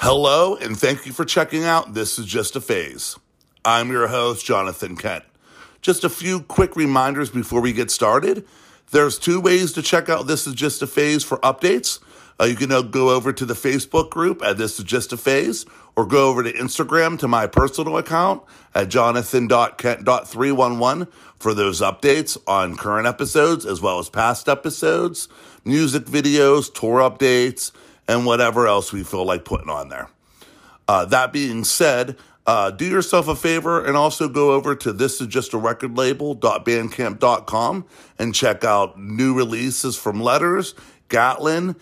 Hello, and thank you for checking out This Is Just a Phase. I'm your host, Jonathan Kent. Just a few quick reminders before we get started. There's two ways to check out This Is Just a Phase for updates. Uh, you can go over to the Facebook group at This Is Just a Phase, or go over to Instagram to my personal account at jonathan.kent.311 for those updates on current episodes as well as past episodes, music videos, tour updates, and whatever else we feel like putting on there. Uh, that being said, uh, do yourself a favor and also go over to this is just a record label.bandcamp.com and check out new releases from Letters, Gatlin,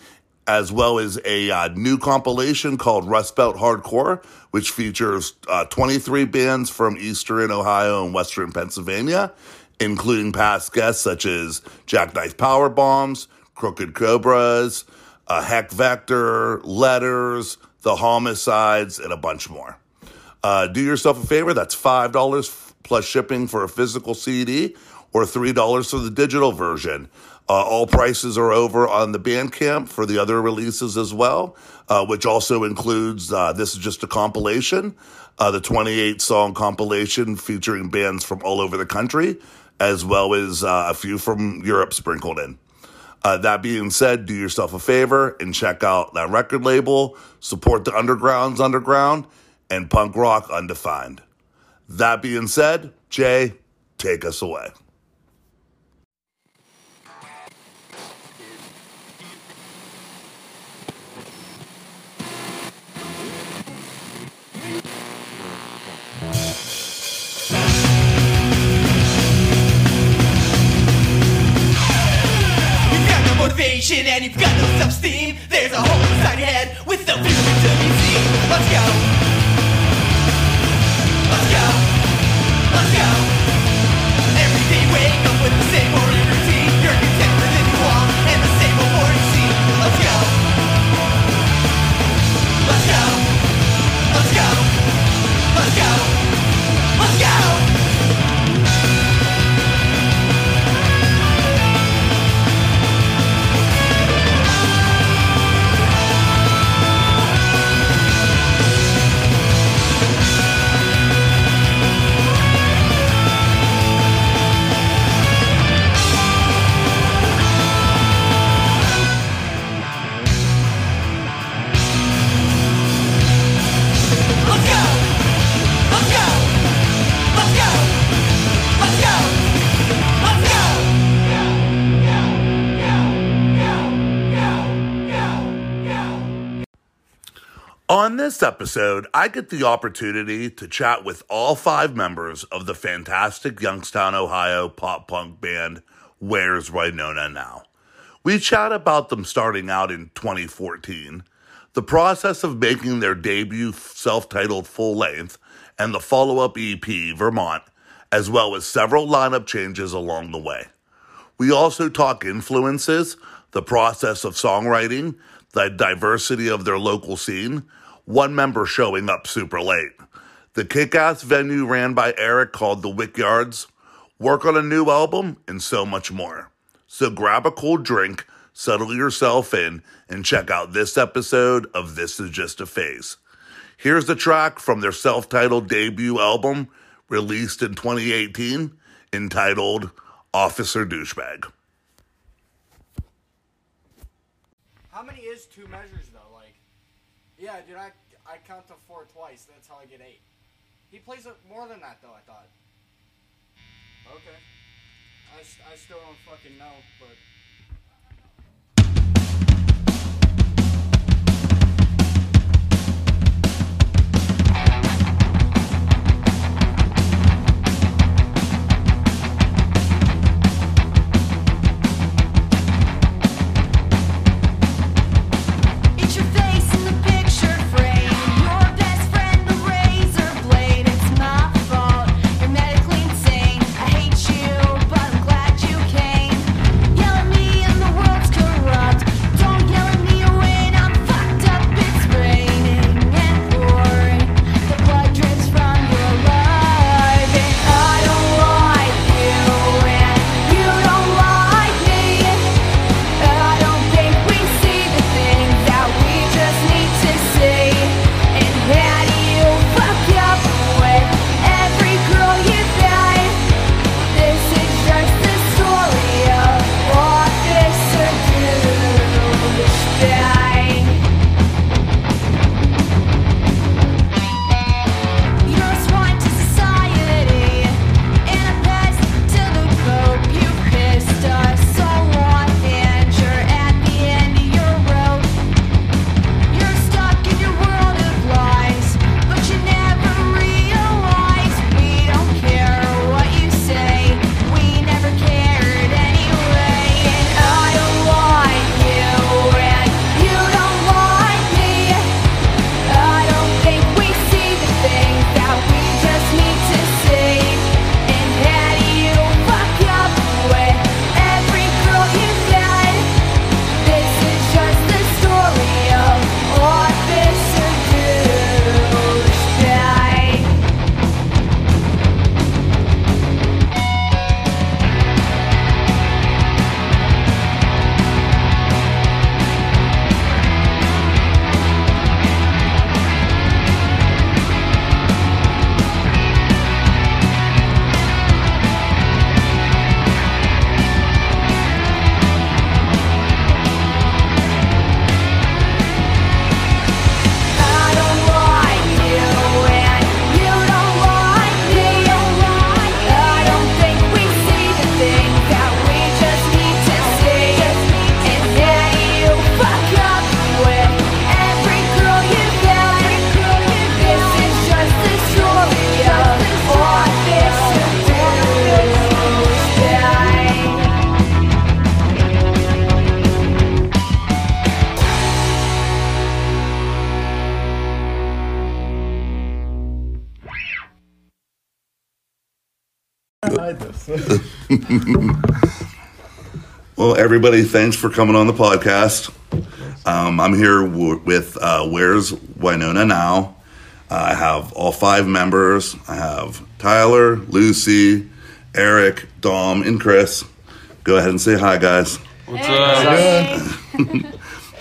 as well as a uh, new compilation called Rust Belt Hardcore, which features uh, 23 bands from Eastern Ohio and Western Pennsylvania, including past guests such as Jackknife Power Bombs, Crooked Cobras, uh, Heck Vector, Letters, The Homicides, and a bunch more. Uh, do yourself a favor. That's $5 plus shipping for a physical CD or $3 for the digital version. Uh, all prices are over on the Bandcamp for the other releases as well, uh, which also includes uh, this is just a compilation, uh, the 28 song compilation featuring bands from all over the country, as well as uh, a few from Europe sprinkled in. Uh, that being said, do yourself a favor and check out that record label, support the underground's underground, and punk rock undefined. That being said, Jay, take us away. Motivation and you've got no self-esteem. There's a hole inside your head with no feeling to be seen. Let's go. Let's go. Episode, I get the opportunity to chat with all five members of the fantastic Youngstown, Ohio pop punk band Where's Winona Now. We chat about them starting out in 2014, the process of making their debut self titled full length, and the follow up EP, Vermont, as well as several lineup changes along the way. We also talk influences, the process of songwriting, the diversity of their local scene, one member showing up super late, the kick ass venue ran by Erik called the Wickyards, work on a new album, and so much more. So grab a cold drink, settle yourself in, and check out this episode of This Is Just a Phase. Here's the track from their self titled debut album released in 2018 entitled Officer Douchebag. How many is two measures though? Like, yeah, dude, I I count to four twice. That's how I get eight. He plays it more than that though. I thought. Okay. I, I still don't fucking know, Well, everybody, thanks for coming on the podcast. Um, I'm here w- with uh, Where's Winona Now? I have all five members. I have Tyler, Lucy, Erik, Dom, and Chris. Go ahead and say hi, guys. What's up?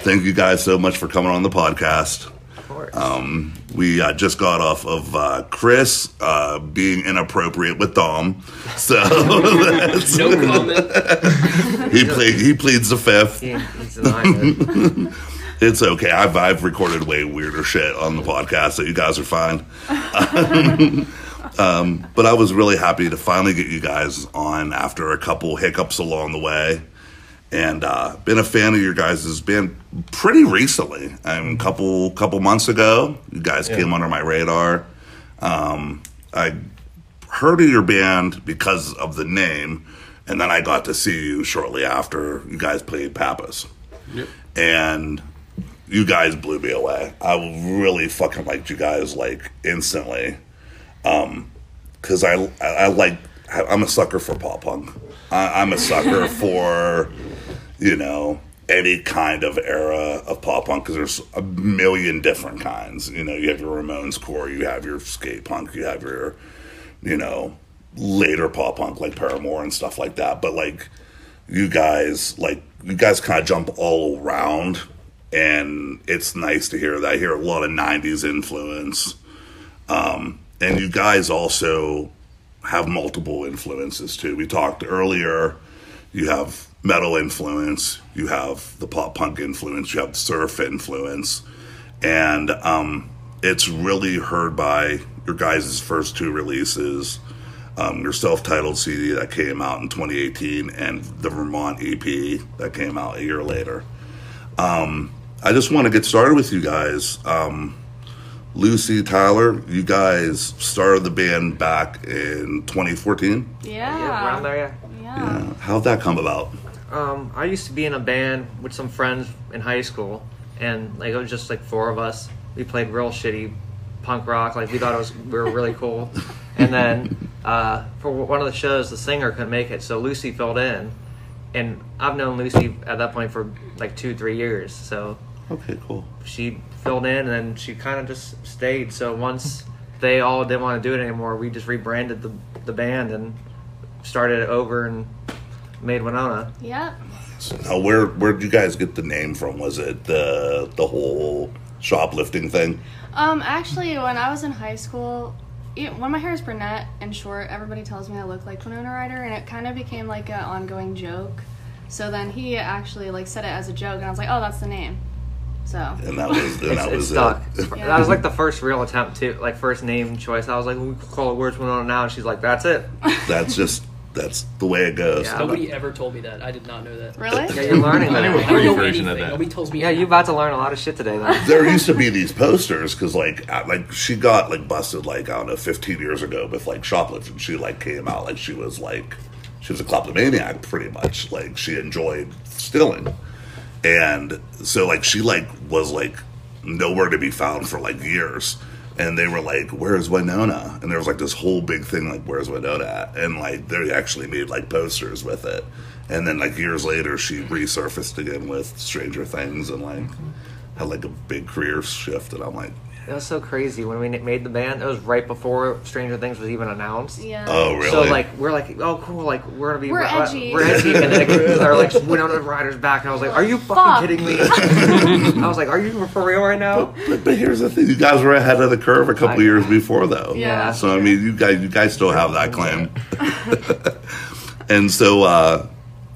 Thank you guys so much for coming on the podcast. Of course. Um, we uh, just got off of uh, Chris uh, being inappropriate with Dom, so that's- No comment. he played. He pleads the fifth. He- he's. It's okay. I've I've recorded way weirder shit on the podcast, so you guys are fine. um, but I was really happy to finally get you guys on after a couple hiccups along the way, and uh, been a fan of your guys' band pretty recently. I mean, couple couple months ago, you guys Yeah. came under my radar. Um, I heard of your band because of the name, and then I got to see you shortly after you guys played Pappas Yep. and you guys blew me away. I really fucking liked you guys like instantly, um, because I, I I like I'm a sucker for pop punk. I'm a sucker for you know any kind of era of pop punk because there's a million different kinds. You know, you have your Ramones core, you have your skate punk, you have your you know later pop punk like Paramore and stuff like that. But like you guys like you guys kind of jump all around and it's nice to hear that I hear a lot of 90s influence um, and you guys also have multiple influences too we talked earlier you have metal influence you have the pop punk influence you have the surf influence and um, it's really heard by your guys' first two releases um, your self-titled CD that came out in 2018 and the Vermont EP that came out a year later. Um, I just want to get started with you guys. Um, Lucy, Tyler, you guys started the band back in 2014. Yeah. Yeah, around there, yeah. Yeah. How'd that come about? Um, I used to be in a band with some friends in high school, and like it was just like four of us. We played real shitty punk rock. Like we thought it was we were really cool. And then uh, for one of the shows, the singer couldn't make it, so Lucy filled in. And I've known Lucy at that point for like two, three years. So Okay, cool. she filled in, and then she kind of just stayed. So once they all didn't want to do it anymore, we just rebranded the the band and started it over and made Winona. Yep. Now, where where did you guys get the name from? Was it the the whole shoplifting thing? Um, actually, when I was in high school, it, when my hair is brunette and short, everybody tells me I look like Winona Ryder, and it kind of became like an ongoing joke. So then he actually like said it as a joke, and I was like, "Oh, that's the name." So And that was and that it's was stuck. it. Yeah. That was like the first real attempt to like first name choice. I was like, we could call it Where's Winona now, and she's like, that's it. That's just that's the way it goes. Yeah. Nobody ever told me that. I did not know that. really, Yeah, you're learning I knew that. a I don't know version of anything. that. Nobody tells me. Yeah, you about to learn a lot of shit today. Then. there used to be these posters because like like she got like busted like I don't know 15 years ago with like shoplifting. She like came out like she was like she was a kleptomaniac pretty much. Like she enjoyed stealing, and so like she like was like nowhere to be found for like years. And they were like, "Where's Winona?" And there was like this whole big thing, like, "Where's Winona? And like they actually made like posters with it. And then like years later, she resurfaced again with Stranger Things and like had like a big career shift. And I'm like, It was so crazy when we made the band. It was right before Stranger Things was even announced. yeah. "Oh, really?" So like we're like oh cool like we're gonna be We're we're, edgy. we're edgy and like, they're like Winona Ryder's back and I was like are you fucking Fuck. kidding me I was like are you for real right now but, but here's the thing: you guys were ahead of the curve a couple I- years before, though. Yeah. So I mean, you guys, you guys still have that claim. and so uh,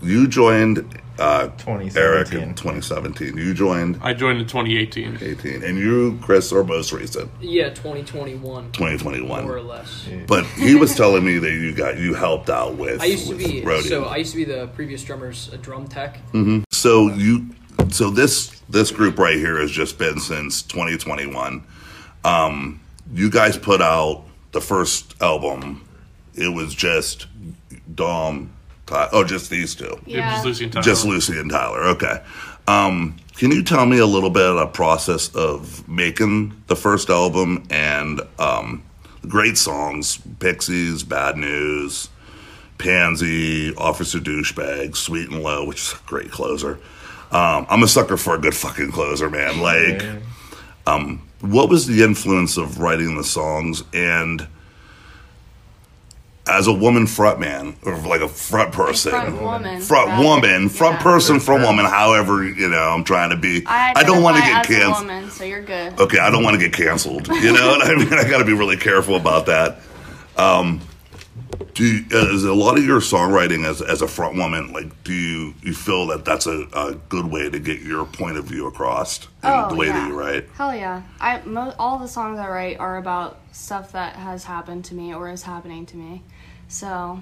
you joined uh, 2017. Erik in 2017. You joined I joined in 2018. 18, and you, Chris, are most recent, Yeah, 2021, 2021. more or less. But he was telling me that you got you helped out with. I used to be roadie. so I used to be the previous drummer's a drum tech. So you, so this this group right here has just been since 2021. Um, you guys put out the first album. It was just Dom. Ty- oh, just these two. Yeah, just Lucy and Tyler. Just Lucy and Tyler. Okay. Um, can you tell me a little bit of the process of making the first album and um, great songs, Pixies, Bad News, Pansy, Officer Douchebag, Sweet and Low, which is a great closer. Um, I'm a sucker for a good fucking closer, man. Like, um, what was the influence of writing the songs and as a woman frontman or like a front person, front woman, front rather. woman, front Yeah. person, front woman, however you know I'm trying to be. I, I don't want to get canceled. so you're good. Okay, I don't want to get canceled. You know what I mean? I got to be really careful about that. Um, do you, uh, is a lot of your songwriting as as a front woman like do you you feel that that's a, a good way to get your point of view across in Oh, the way yeah. that you write? Hell yeah! I mo- all the songs I write are about stuff that has happened to me or is happening to me. So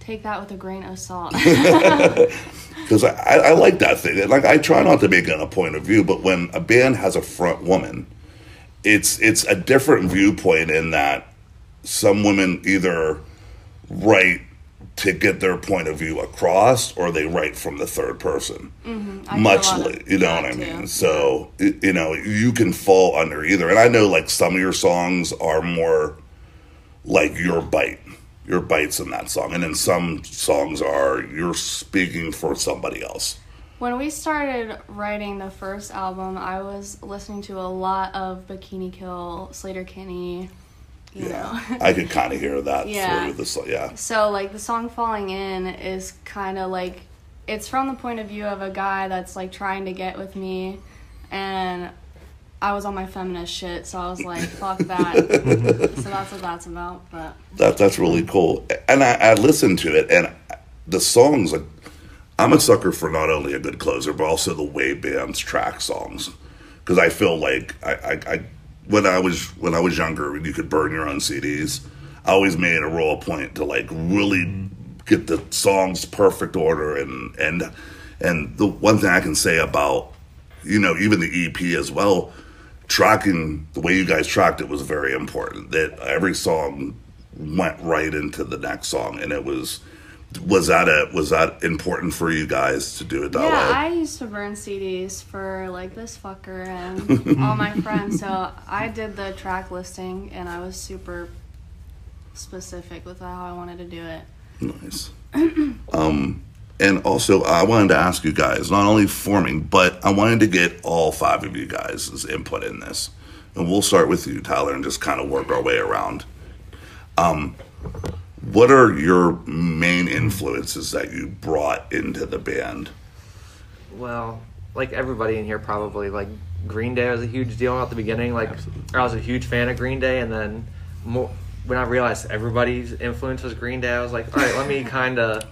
take that with a grain of salt. because I, I, I like that thing. Like I try not to make it a point of view, but when a band has a front woman, it's it's a different viewpoint in that some women either write to get their point of view across, or they write from the third person. Mm-hmm. A Much, li- you know what I too. mean. So you know you can fall under either, and I know like some of your songs are more like your bite. Your bites in that song, and then some songs are you're speaking for somebody else. When we started writing the first album, I was listening to a lot of Bikini Kill, Sleater-Kinney, you know. I could kind of hear that Yeah. the. Yeah, So like the song Falling In is kind of like it's from the point of view of a guy that's like trying to get with me and I was on my feminist shit, so I was like, fuck that. Mm-hmm. so that's what that's about. But that that's really cool. And I, I listened to it, and the songs. Like, I'm a sucker for not only a good closer, but also the way bands track songs, because I feel like I, I, I when I was when I was younger, when you could burn your own CDs, I always made a real point to like really get the songs perfect order and and and the one thing I can say about you know even the EP as well tracking the way you guys tracked it was very important that every song went right into the next song and it was was that a was that important for you guys to do it that yeah, way Yeah, I used to burn CDs for like this fucker and all my friends. So I did the track listing and I was super specific with how I wanted to do it. Nice. um, and also, I wanted to ask you guys, not only forming, but I wanted to get all five of you guys' input in this. And we'll start with you, Tyler, and just kind of work our way around. Um, what are your main influences that you brought into the band? Well, like everybody in here probably like Green Day was a huge deal at the beginning. Like I was a huge fan of Green Day, and then more, when I realized everybody's influence was Green Day, I was like, all right, let me kind of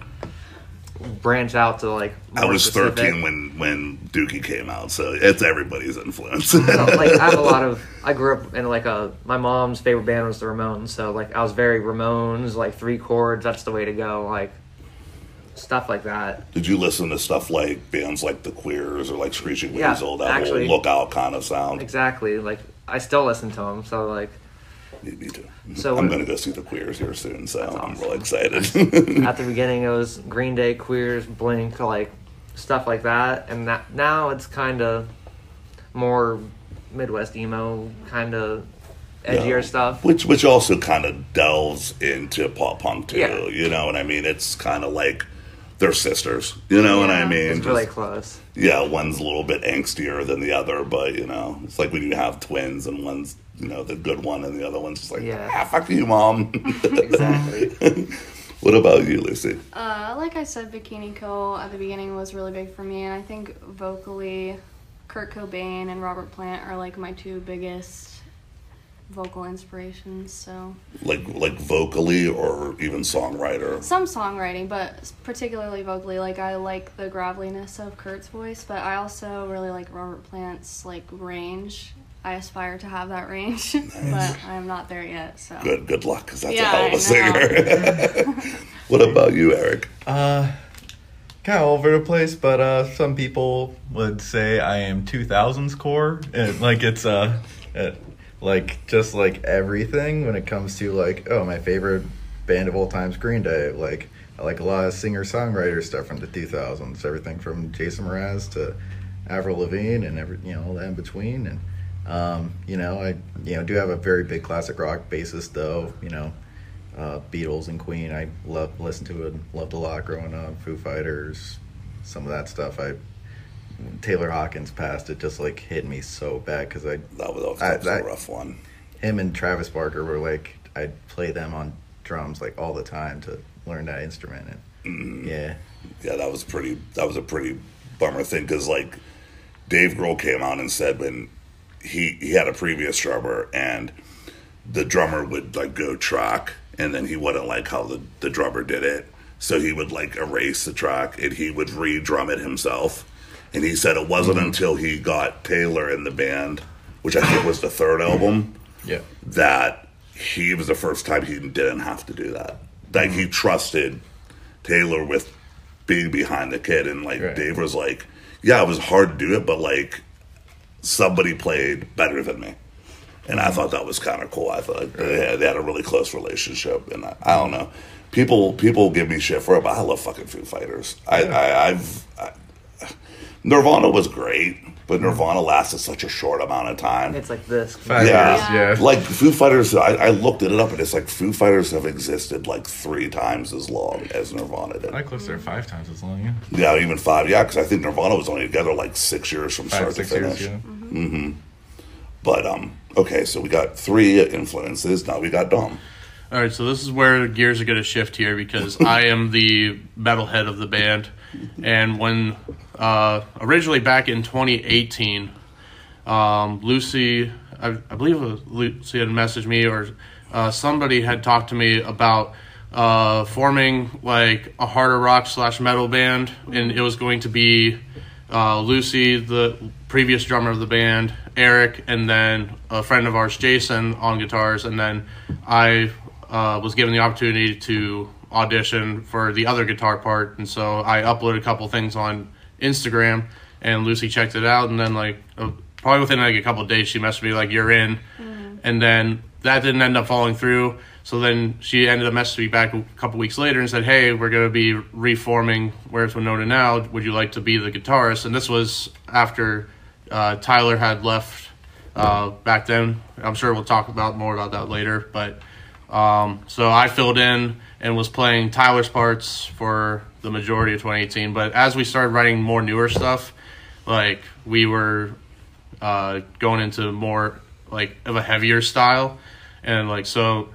branch out to like. I was specific. 13 when, when Dookie came out, so it's everybody's influence. So, like I have a lot of. I grew up in like a. My mom's favorite band was the Ramones, so like I was very Ramones, like three chords. That's the way to go. Like stuff like that. Did you listen to stuff like bands like The Queers or like Screeching Yeah, Weasel, that actually- whole lookout kind of sound? Exactly. Like I still listen to them. So like Me, me too. Mm-hmm. So I'm going to go see the Queers here soon, so I'm awesome. really excited. at the beginning it was Green Day, Queers, Blink, like stuff like that, and that now it's kind of more Midwest emo, kind of edgier Yeah. stuff. which which also kind of delves into pop punk too. Yeah. You know what I mean? It's kind of like they're sisters. You know what I mean? It's Just- really close. yeah, one's a little bit angstier than the other, but you know, it's like when you have twins and one's you know the good one and the other one's just like Yeah. ah fuck you, mom. Exactly. what about you, Lucy? Uh, like I said, Bikini Kill at the beginning was really big for me, and I think vocally, Kurt Cobain and Robert Plant are like my two biggest vocal inspirations. So Like like vocally or even songwriter? some songwriting, but particularly vocally. Like I like the graveliness of Kurt's voice, but I also really like Robert Plant's like range. I aspire to have that range, but I am not there yet. So Good good luck, because that's Yeah, a hell of a singer. what about you, Erik? Uh, kind of all over the place, but uh, some people would say I am 2000s core. And, like it's uh, uh, like just like everything when it comes to like oh my favorite band of all times Green Day. Like I like a lot of singer songwriter stuff from the 2000s. Everything from Jason Mraz to Avril Lavigne and every you know all that in between. And um, you know I you know do have a very big classic rock bassist though. You know uh, Beatles and Queen. I love listened to it, loved a lot growing up. Foo Fighters, some of that stuff. I Taylor Hawkins passed. It just like hit me so bad because I That was, that was I- a rough one. him and Travis Barker were like I'd play them on drums like all the time to learn that instrument. And mm-hmm. yeah, Yeah, that was pretty. That was a pretty bummer thing because like Dave Grohl came out and said when he he had a previous drummer and the drummer would like go track and then he wouldn't like how the the drummer did it, so he would like erase the track and he would re-drum it himself. And he said it wasn't mm-hmm. until he got Taylor in the band, which I think was the third album, yeah, that he was the first time he didn't have to do that. Like he mm-hmm. trusted Taylor with being behind the kid, and like Right. Dave was like, "Yeah, it was hard to do it, but like somebody played better than me." And I thought that was kind of cool. I thought they, had, they had a really close relationship, and I, I don't know. People people give me shit for it, but I love fucking Foo Fighters. I, I I've I, Nirvana was great, but Nirvana lasted such a short amount of time. It's like this. five Yeah. years. Yeah, Like Foo Fighters, I, I looked it up and it's like Foo Fighters have existed like three times as long as Nirvana did. I close there five times as long. Yeah, yeah, even five. Yeah, because I think Nirvana was only together like six years from five start six to finish. years. Yeah. But um, okay, so we got three influences. Now we got Dom. All right, so this is where the gears are going to shift here because I am the metalhead of the band, and when uh, originally back in 2018, um, Lucy, I, I believe Lucy had messaged me or uh, somebody had talked to me about uh, forming like a harder rock slash metal band, and it was going to be uh, Lucy, the previous drummer of the band, Erik, and then a friend of ours, Jason, on guitars, and then I uh, was given the opportunity to audition for the other guitar part, and so I uploaded a couple things on Instagram, and Lucy checked it out, and then like uh, probably within like a couple of days, she messaged me like, "You're in," and then that didn't end up falling through. So then she ended up messaging me back a couple weeks later and said, "Hey, we're going to be reforming Where's Winona Now? Would you like to be the guitarist?" And this was after uh, Tyler had left uh, back then. I'm sure we'll talk about more about that later. But um, so I filled in and was playing Tyler's parts for the majority of 2018. But as we started writing more newer stuff, like we were uh, going into more like of a heavier style, and like so,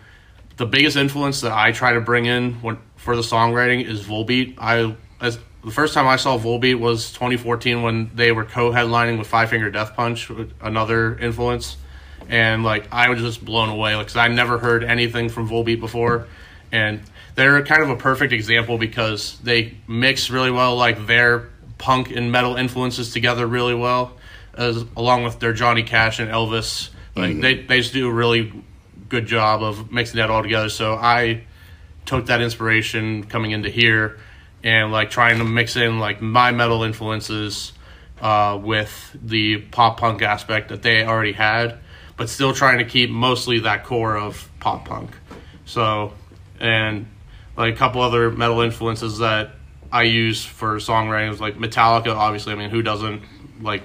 the biggest influence that I try to bring in when, for the songwriting is Volbeat. I as the first time I saw Volbeat was 2014 when they were co-headlining with Five Finger Death Punch, another influence, and like I was just blown away because I never heard anything from Volbeat before, and they're kind of a perfect example because they mix really well like their punk and metal influences together really well, as along with their Johnny Cash and Elvis. Like they they just do a really good job of mixing that all together. So I took that inspiration coming into here and like trying to mix in like my metal influences uh, with the pop punk aspect that they already had, but still trying to keep mostly that core of pop punk. So, and like a couple other metal influences that I use for songwriting like Metallica. Obviously, I mean, who doesn't like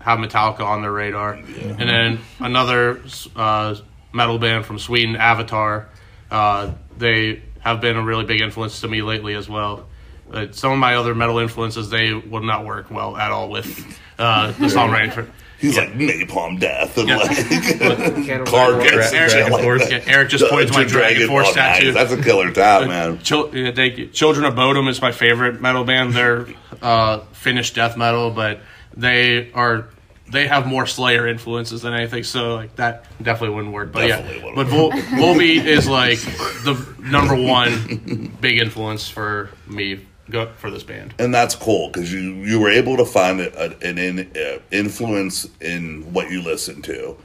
have Metallica on their radar? And then another uh, metal band from Sweden, Avatar. Uh, they have been a really big influence to me lately as well. But some of my other metal influences they would not work well at all with uh, the songwriting. He's like napalm death and Yeah. like car gets shit like Force. Yeah, Erik just pointed to my Dragon Force oh, nice. That's a killer tat, man. Chil- uh, they, Children of Bodom is my favorite metal band. They're uh, Finnish death metal, but they are they have more Slayer influences than anything. So like that definitely wouldn't work. But Definitely yeah, but Vol- Volbeat is like the number one big influence for me go for this band. and that's cool because you you were able to find a, an in, uh, influence in what you listen to,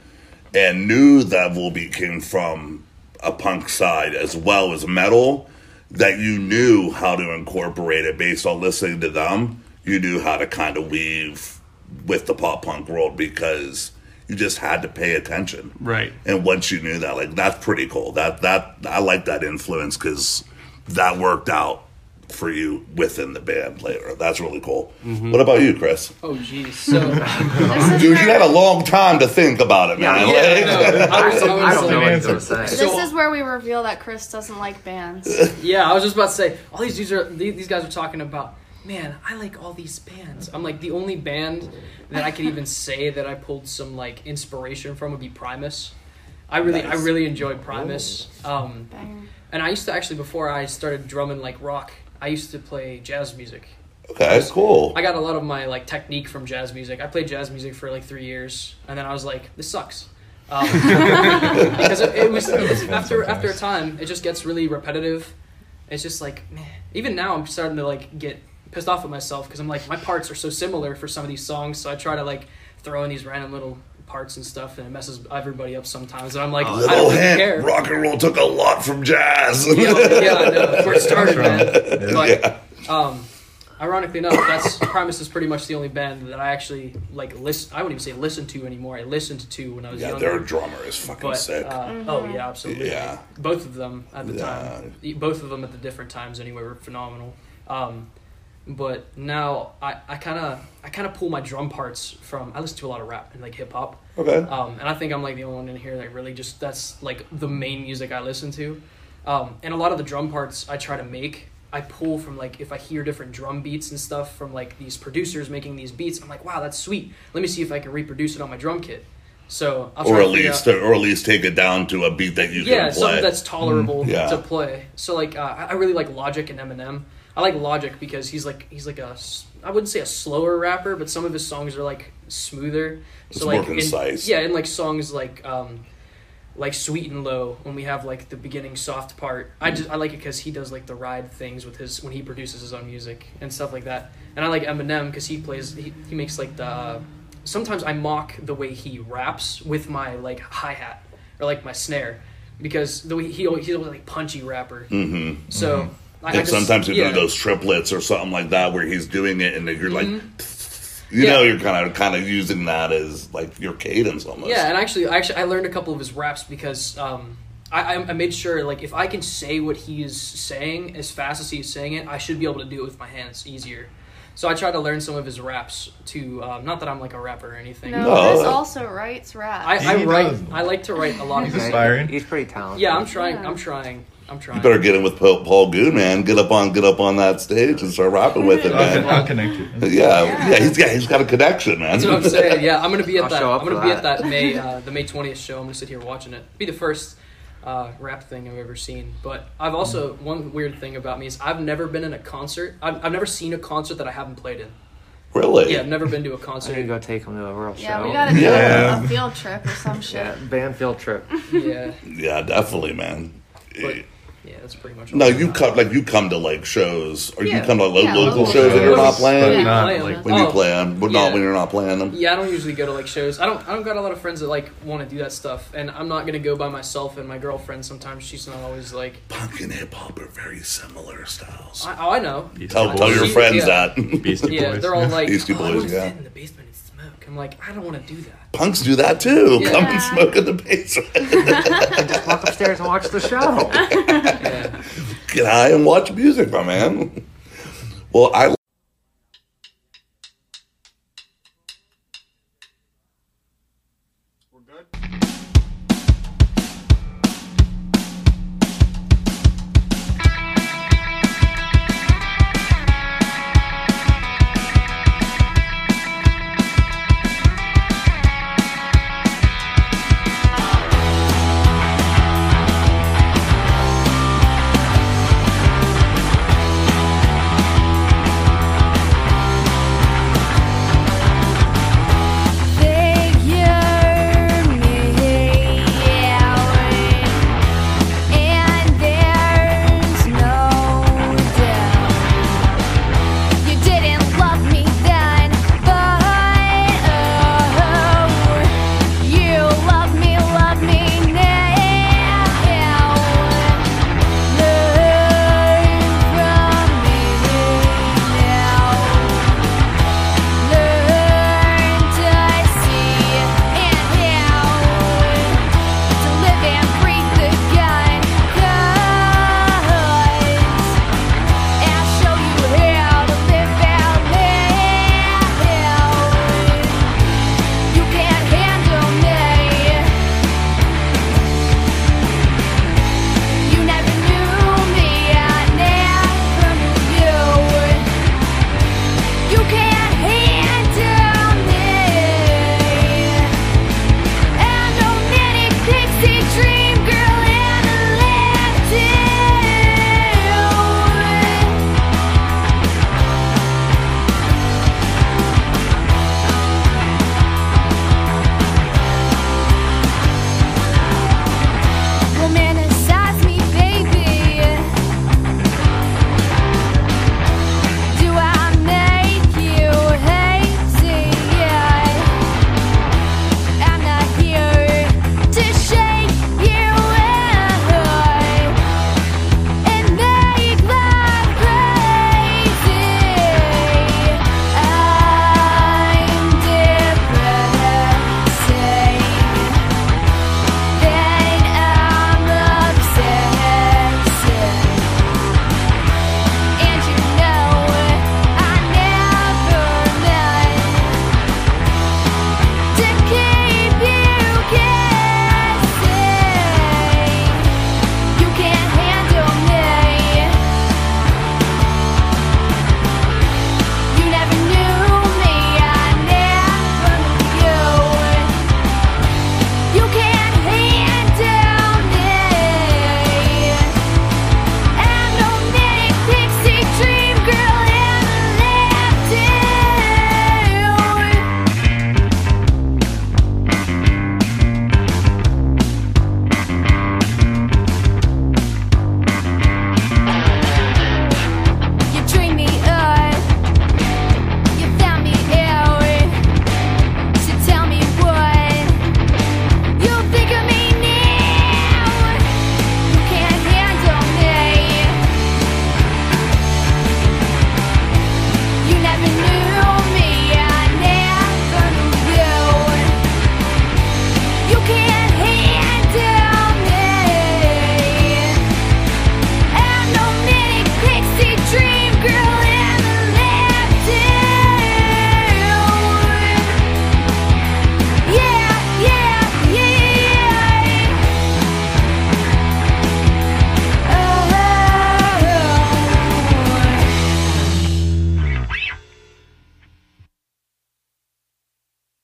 and knew that Volbeat came from a punk side as well as metal. That you knew how to incorporate it based on listening to them. You knew how to kind of weave with the pop punk world because you just had to pay attention. Right. And once you knew that, like that's pretty cool. That that I like that influence because that worked out for you within the band later. That's really cool. What about you, Chris? Oh, geez. So, Dude, you had a long time to think about it, man. Yeah, Like- no, I was, I I don't know what to say. This is where we reveal that Chris doesn't like bands. Yeah, I was just about to say all these dudes are these guys are talking about. Man, I like all these bands. I'm like the only band that I could even say that I pulled some like inspiration from would be Primus. I really, I really enjoyed Primus. Um, and I used to actually before I started drumming like rock, I used to play jazz music. Okay, That's cool. I got a lot of my like technique from jazz music. I played jazz music for like three years, and then I was like, this sucks. Um, because it, it was it's, after after a time, it just gets really repetitive. It's just like, meh. even now, I'm starting to like get pissed off at myself because I'm like, my parts are so similar for some of these songs, so I try to like throw in these random little parts and stuff, and it messes everybody up sometimes. And I'm like, I Little don't really care. rock and roll took a lot from jazz. yeah, yeah, I know. That's where it started, man. But Yeah. um, ironically enough, that's Primus is pretty much the only band that I actually like listen. I wouldn't even say listen to anymore. I listened to when I was Yeah, younger. their drummer is fucking but sick. uh, oh yeah, absolutely. Yeah. both of them at the Yeah. time. Both of them at the different times anyway were phenomenal. Um, but now I kind of I kind of pull my drum parts from. I listen to a lot of rap and like hip hop. okay. Um, and I think I'm like the only one in here that really just that's like the main music I listen to. Um, and a lot of the drum parts I try to make, I pull from like if I hear different drum beats and stuff from like these producers making these beats. I'm like, wow, that's sweet. Let me see if I can reproduce it on my drum kit. So I'll or at least, out- or at least take it down to a beat that you yeah, can play. something that's tolerable Mm, yeah. to play. So like, uh, I I really like Logic and Eminem. I like Logic because he's like he's like a I wouldn't say a slower rapper, but some of his songs are like smoother. It's so more like in- yeah, and like songs like um, like Sweet and Low when we have like the beginning soft part. I just I like it because he does like the ride things with his when he produces his own music and stuff like that. And I like Eminem because he plays he, he makes like the. Uh, sometimes I mock the way he raps with my like hi hat or like my snare because the way he always, he's always like punchy rapper. Mm-hmm. So I, I And just- sometimes you yeah. do those triplets or something like that where he's doing it and then you're like, you Mm-hmm. Yeah. know, you're kind of kind of using that as like your cadence almost. Yeah, and actually, actually, I learned a couple of his raps because um, I, I I made sure like if I can say what he is saying as fast as he's saying it, I should be able to do it with my hands easier. So I try to learn some of his raps to um, not that I'm like a rapper or anything. No, No, Chris uh, also writes rap. I, I write. does. I like to write a lot of. He's his- aspiring. He's pretty talented. Yeah, I'm trying. Yeah. I'm trying. I'm trying. You better get in with Paul, Paul Goon, man. Get up on get up on that stage and start rapping with it, man. I'll connect you. Yeah, yeah, he's got he's got a connection, man. That's what I'm saying. Yeah, I'm gonna be at I'll that. show up I'm gonna for be at that. that May uh, the May 20th show. I'm gonna sit here watching it. Be the first uh, rap thing I've ever seen. But I've also one weird thing about me is I've never been in a concert. I've, I've never seen a concert that I haven't played in. Really? Yeah, I've never been to a I need to concert. go take him to a real yeah, show. we gotta do Yeah. a, a field trip or some shit. Yeah, band field trip. Yeah, Yeah, definitely, man. but yeah, that's pretty much. all No, I you come like you come to like shows, or you come to like, Yeah, local local shows and you're not shows. playing. Yeah, Not like them. When you Oh, play them, but yeah. not when you're not playing them. Yeah, I don't usually go to like shows. I don't. I don't got a lot of friends that like want to do that stuff, and I'm not gonna go by myself. And my girlfriend sometimes she's not always like. Punk and hip hop are very similar styles. I, oh, I know. Tell, tell your Yeah. friends that. Beastie Yeah, Boys. they're all like, Beastie oh, I Boys, wanna yeah. in the basement and smoke. I'm like, I don't want to do that. Punks do that too. Yeah. Come and smoke in the basement. Just walk upstairs and watch the show. Yeah. Get high and watch music, my man. Well, I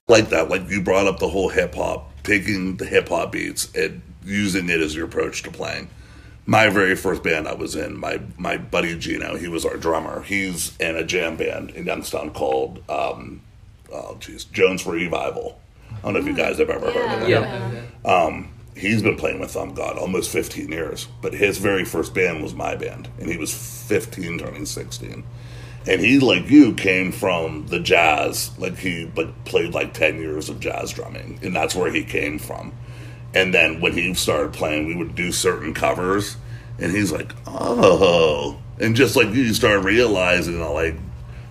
like that. Like you brought up the whole hip hop, taking the hip hop beats and using it as your approach to playing. My very first band I was in, my my buddy Gino, he was our drummer. He's in a jam band in Youngstown called um, oh geez, Jones Revival. I don't know if you guys have ever heard of it. Yeah. He's been playing with Thumb God, almost 15 years. But his very first band was my band, and he was 15, turning 16. And he, like you, came from the jazz. Like he like played like 10 years of jazz drumming, and that's where he came from. And then when he started playing, we would do certain covers, and he's like, oh. And just like you start realizing, like,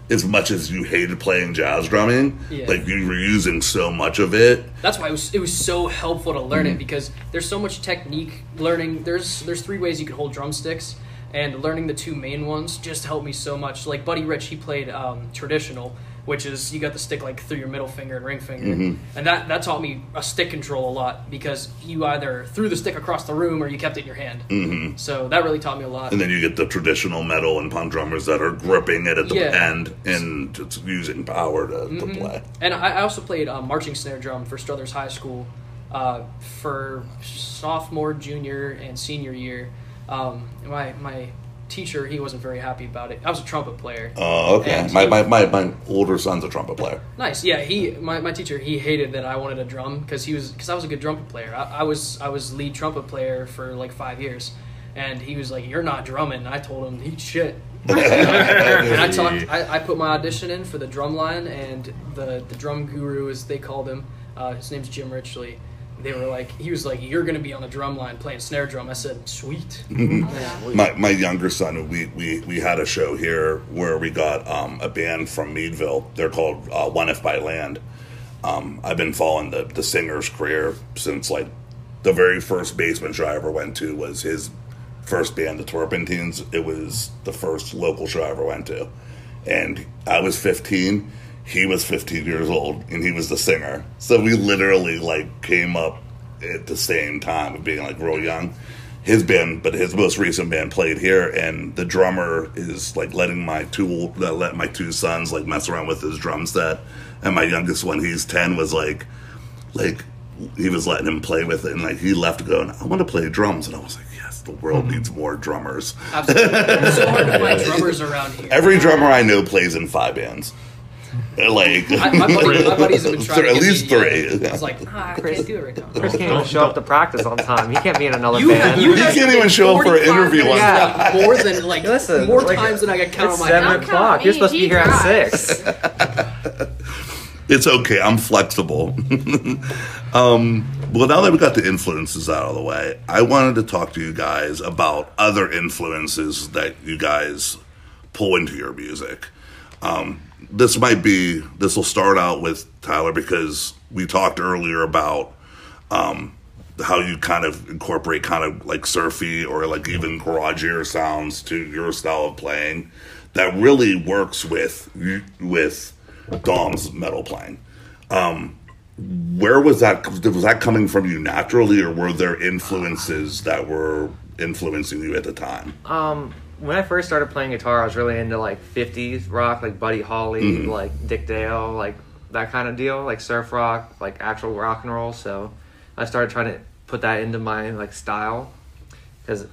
as much as you hated playing jazz drumming, Yeah. like you were using so much of it. That's why it was it was so helpful to learn Mm-hmm. it because there's so much technique learning. There's there's three ways you can hold drumsticks, and learning the two main ones just helped me so much. Like Buddy Rich, he played um, traditional, which is you got the stick like through your middle finger and ring finger, Mm-hmm. and that that taught me a stick control a lot because you either threw the stick across the room or you kept it in your hand. Mm-hmm. So that really taught me a lot. And then you get the traditional metal and punk drummers that are gripping it at the Yeah. end and just using power to, to play. And I, I also played um, marching snare drum for Struthers High School uh, for sophomore, junior, and senior year. Um, my my teacher he wasn't very happy about it. I was a trumpet player. Oh, okay. My, my, my, my older son's a trumpet player. Nice, yeah. He my, my teacher he hated that I wanted a drum because he was because I was a good trumpet player. I, I was I was lead trumpet player for like five years, and he was like, "You're not drumming." I told him, "Eat shit." and I talked. I, I put my audition in for the drum line, and the the drum guru, as they called him, uh, his name's Jim Richley. They were like, he was like, "You're gonna be on the drum line playing snare drum." I said, "Sweet." My, my younger son, we, we, we had a show here where we got um, a band from Meadville. They're called uh, One If by Land. Um, I've been following the, the singer's career since like the very first basement show I ever went to was his first band, the Turpentines. It was the first local show I ever went to. And I was 15. He was 15 years old, and he was the singer. So we literally like came up at the same time of being like real young. His band, but his most recent band played here, and the drummer is like letting my two uh, let my two sons like mess around with his drum set, and my youngest one, he's 10, was like like he was letting him play with it, and like he left going, I want to play drums, and I was like, yes, the world needs more drummers. Absolutely, it's so hard to find drummers around here. Every drummer I know plays in five bands. Like I, my, buddy, my buddies have been trying at least me, three. I was like, ah, I can't do it right now. Chris can't even show up to practice on time. He can't be in another You, band. you He can't even show up for an interview minutes, on like, time. more than like Listen, more like, times than I can count it's on my seven hand. O'clock. count You're me, supposed to be he here at six. It's okay. I'm flexible. um, well, now that we got the influences out of the way, I wanted to talk to you guys about other influences that you guys pull into your music. Um, this might be. This will start out with Tyler because we talked earlier about um, how you kind of incorporate kind of like surfy or like even garagier sounds to your style of playing that really works with with Dom's metal playing. Um, where was that? Was that coming from you naturally, or were there influences that were influencing you at the time? Um, when I first started playing guitar, I was really into like '50s rock, like Buddy Holly, mm-hmm. like Dick Dale, like that kind of deal, like surf rock, like actual rock and roll. So I started trying to put that into my like style because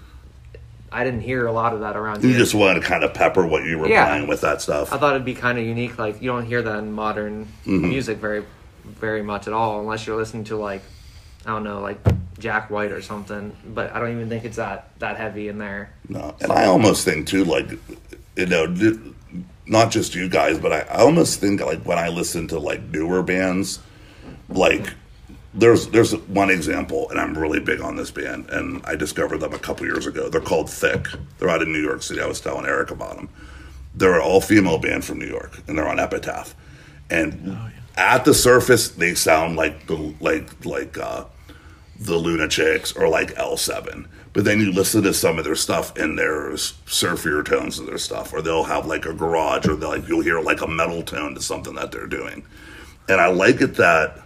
I didn't hear a lot of that around You here. just wanted to kind of pepper what you were Yeah. playing with that stuff. I thought it'd be kind of unique. Like you don't hear that in modern mm-hmm. music very, very much at all, unless you're listening to like, I don't know, like Jack White or something. But I don't even think it's that that heavy in there. No, and I almost think too, like you know, not just you guys, but I, I almost think like when I listen to like newer bands, like there's there's one example, and I'm really big on this band, and I discovered them a couple years ago. They're called Thick. They're out in New York City. I was telling Erik about them. They're an all female band from New York, and they're on Epitaph. And at the surface, they sound like the like like uh, the Lunatics or like L7. But then you listen to some of their stuff and there's surfier tones to their stuff, or they'll have like a garage, or they'll like you'll hear like a metal tone to something that they're doing. And I like it that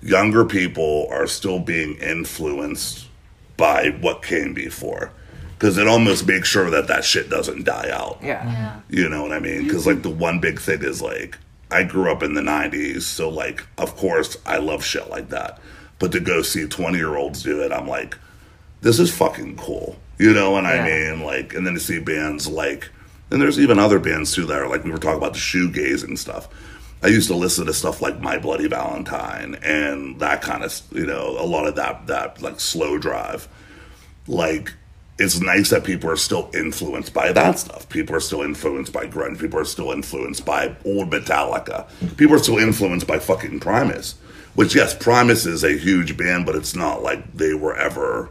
younger people are still being influenced by what came before. Because it almost makes sure that that shit doesn't die out. Yeah. You know what I mean? Because like the one big thing is like I grew up in the '90s, so like, of course, I love shit like that. But to go see 20 year olds do it, I'm like, this is fucking cool. You know what I mean? Like, and then to see bands like, and there's even other bands too that are like, we were talking about the shoegazing stuff. I used to listen to stuff like My Bloody Valentine and that kind of, you know, a lot of that, that like slow drive. Like, it's nice that people are still influenced by that stuff. People are still influenced by grunge. People are still influenced by old Metallica. People are still influenced by fucking Primus. Which, yes, Primus is a huge band, but it's not like they were ever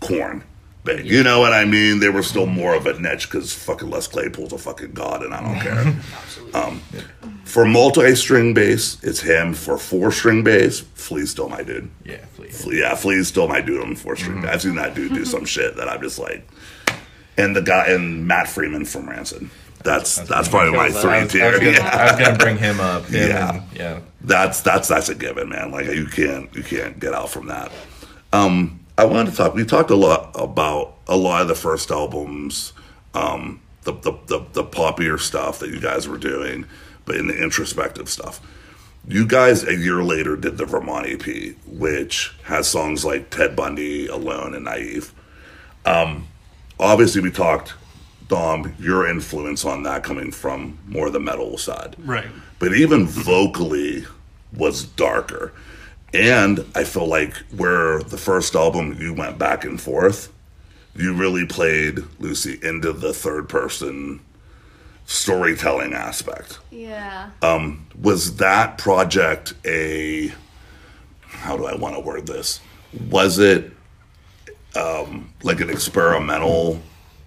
Korn big. You know what I mean? They were still more of a niche because fucking Les Claypool's a fucking god, and I don't care. Um, for multi-string bass, it's him. For four-string bass, Flea's still my dude. Yeah, please. Flea- Yeah, Flea's still my dude on four-string. bass. I've seen that dude do some shit that I'm just like, and the guy and Matt Freeman from Rancid. That's that's, probably my I was, three I was tier. gonna, Yeah. I was gonna bring him up. Him Yeah. and- yeah. that's that's that's a given, man. Like you can't you can't get out from that. Um, I wanted to talk. We talked a lot about a lot of the first albums, um, the, the the the poppier stuff that you guys were doing, but in the introspective stuff. You guys a year later did the Vermont EP, which has songs like Ted Bundy, Alone, and Naive. Um, obviously, we talked, Dom, your influence on that coming from more the metal side Right. but even vocally was darker. And I feel like where the first album you went back and forth, you really played Lucy into the third person storytelling aspect. Yeah. Um, Was that project a how do I want to word this? Was it um, like an experimental,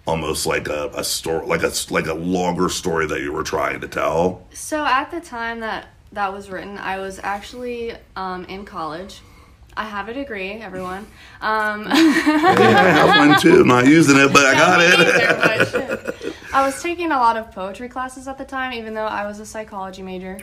almost like a, a story, like a like a longer story that you were trying to tell? So at the time that that was written, I was actually um, in college. I have a degree, everyone. Um, I have one too. I'm not using it, but I got it. I was taking a lot of poetry classes at the time, even though I was a psychology major.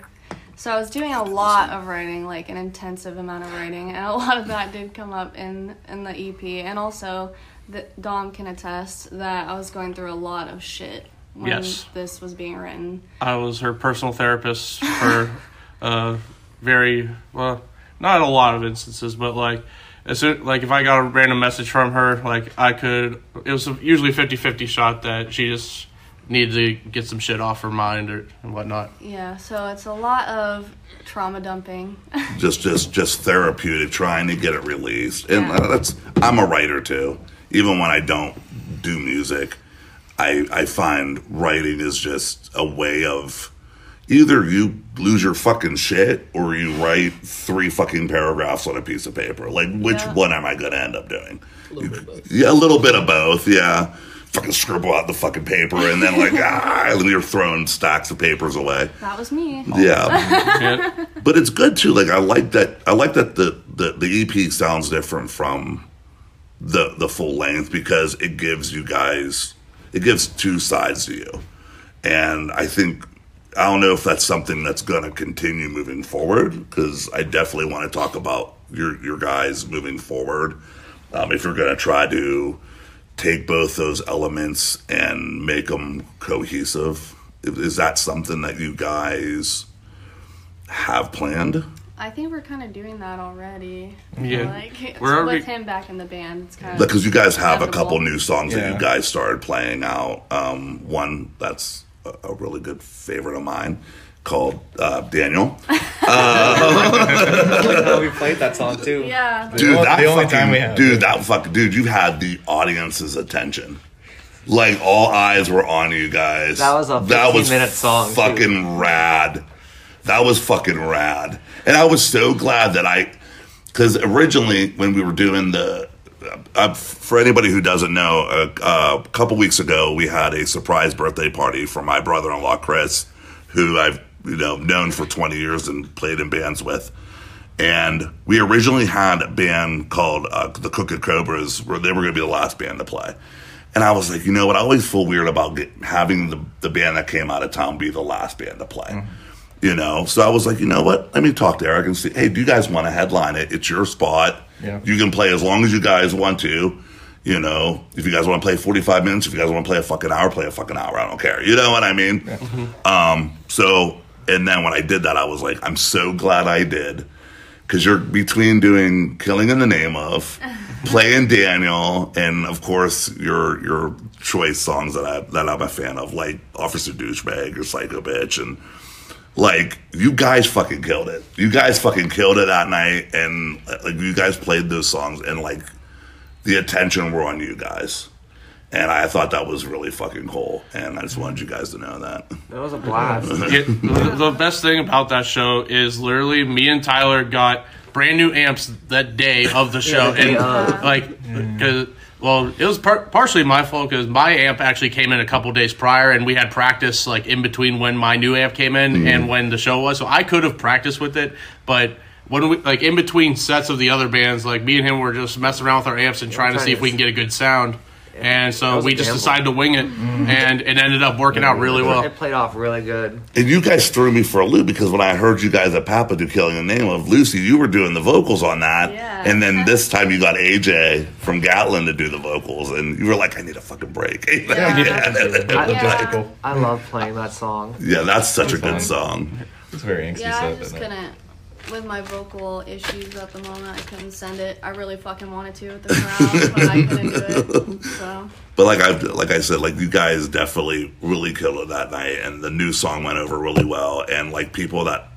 So I was doing a lot of writing, like an intensive amount of writing, and a lot of that did come up in in the EP. And also, the, Dom can attest that I was going through a lot of shit when Yes. this was being written. I was her personal therapist for uh, very well, not a lot of instances, but like as soon, like if I got a random message from her, like I could. It was usually 50-50 shot that she just needed to get some shit off her mind or and whatnot. Yeah, so it's a lot of trauma dumping. just just just therapeutic trying to get it released and Yeah. that's i'm a writer too even when i don't do music i i find writing is just a way of either you lose your fucking shit or you write three fucking paragraphs on a piece of paper like which Yeah. one am i going to end up doing A little bit of both. yeah a little bit of both yeah fucking scribble out the fucking paper and then like ah and you're throwing stacks of papers away That was me. yeah Yeah. but it's good too. Like I like that. I like that the the, the EP sounds different from the the full length because it gives you guys it gives two sides to you, and I think I don't know if that's something that's going to continue moving forward because I definitely want to talk about your your guys moving forward. Um, if you're going to try to take both those elements and make them cohesive, is that something that you guys have planned? I think we're kind of doing that already. Yeah. Like, We're with already- him back in the band, it's kind of. Because you guys have a couple new songs that you guys started playing out. Um, one that's a, a really good favorite of mine called uh, Daniel. Oh, we played that song too. Yeah. Dude, only- that the only fucking, time we have dude, it. that fucking dude, you had the audience's attention. Like all eyes were on you guys. That was a 15-minute song, too. Fucking rad. That was fucking rad. And I was so glad that I, because originally when we were doing the, uh, for anybody who doesn't know, uh, a couple weeks ago we had a surprise birthday party for my brother-in-law Chris, who I've you know known for 20 years and played in bands with. And we originally had a band called uh, the Crooked Cobras, where they were going to be the last band to play. And I was like, you know what? I always feel weird about having the, the band that came out of town be the last band to play. You know, so I was like, you know what? Let me talk to Erik and see. Hey, do you guys want to headline it? It's your spot. Yeah. You can play as long as you guys want to. You know, if you guys want to play 45 minutes, if you guys want to play a fucking hour, play a fucking hour. I don't care. You know what I mean? Yeah. Um, so And then when I did that, I was like, I'm so glad I did. Because you're between doing Killing in the Name of, playing Daniel, and of course your your choice songs that I that I'm a fan of, like Officer Douchebag or Psycho Bitch, and like you guys fucking killed it. You guys fucking killed it that night, and like you guys played those songs, and like the attention were on you guys. And I thought that was really fucking cool, and I just wanted you guys to know that. It was a blast. It- the, the best thing about that show is literally me and Tyler got brand new amps that day of the show, the day and of. like, mm. cause, well, it was par- partially my fault because my amp actually came in a couple days prior, and we had practice like in between when my new amp came in mm-hmm. and when the show was. So I could have practiced with it, but. When we like in between sets of the other bands, like me and him were just messing around with our amps and trying to see to if we can get a good sound, and so we just decided to wing it, mm-hmm. and it ended up working out really well. It played off really good. And you guys threw me for a loop because when I heard you guys at Papa do Killing the Name of Lucy, you were doing the vocals on that. Yeah. And then this time you got AJ from Gatlin to do the vocals, and you were like, I need a fucking break. I, Yeah. I love playing that song. yeah, that's such a good fine. song. It's very angsty Yeah, I stuff. just isn't it? couldn't. With my vocal issues at the moment, I couldn't send it. I really fucking wanted to with the crowd, but I couldn't do it. So But like I like I said, like you guys definitely really killed it that night, and the new song went over really well. And like people that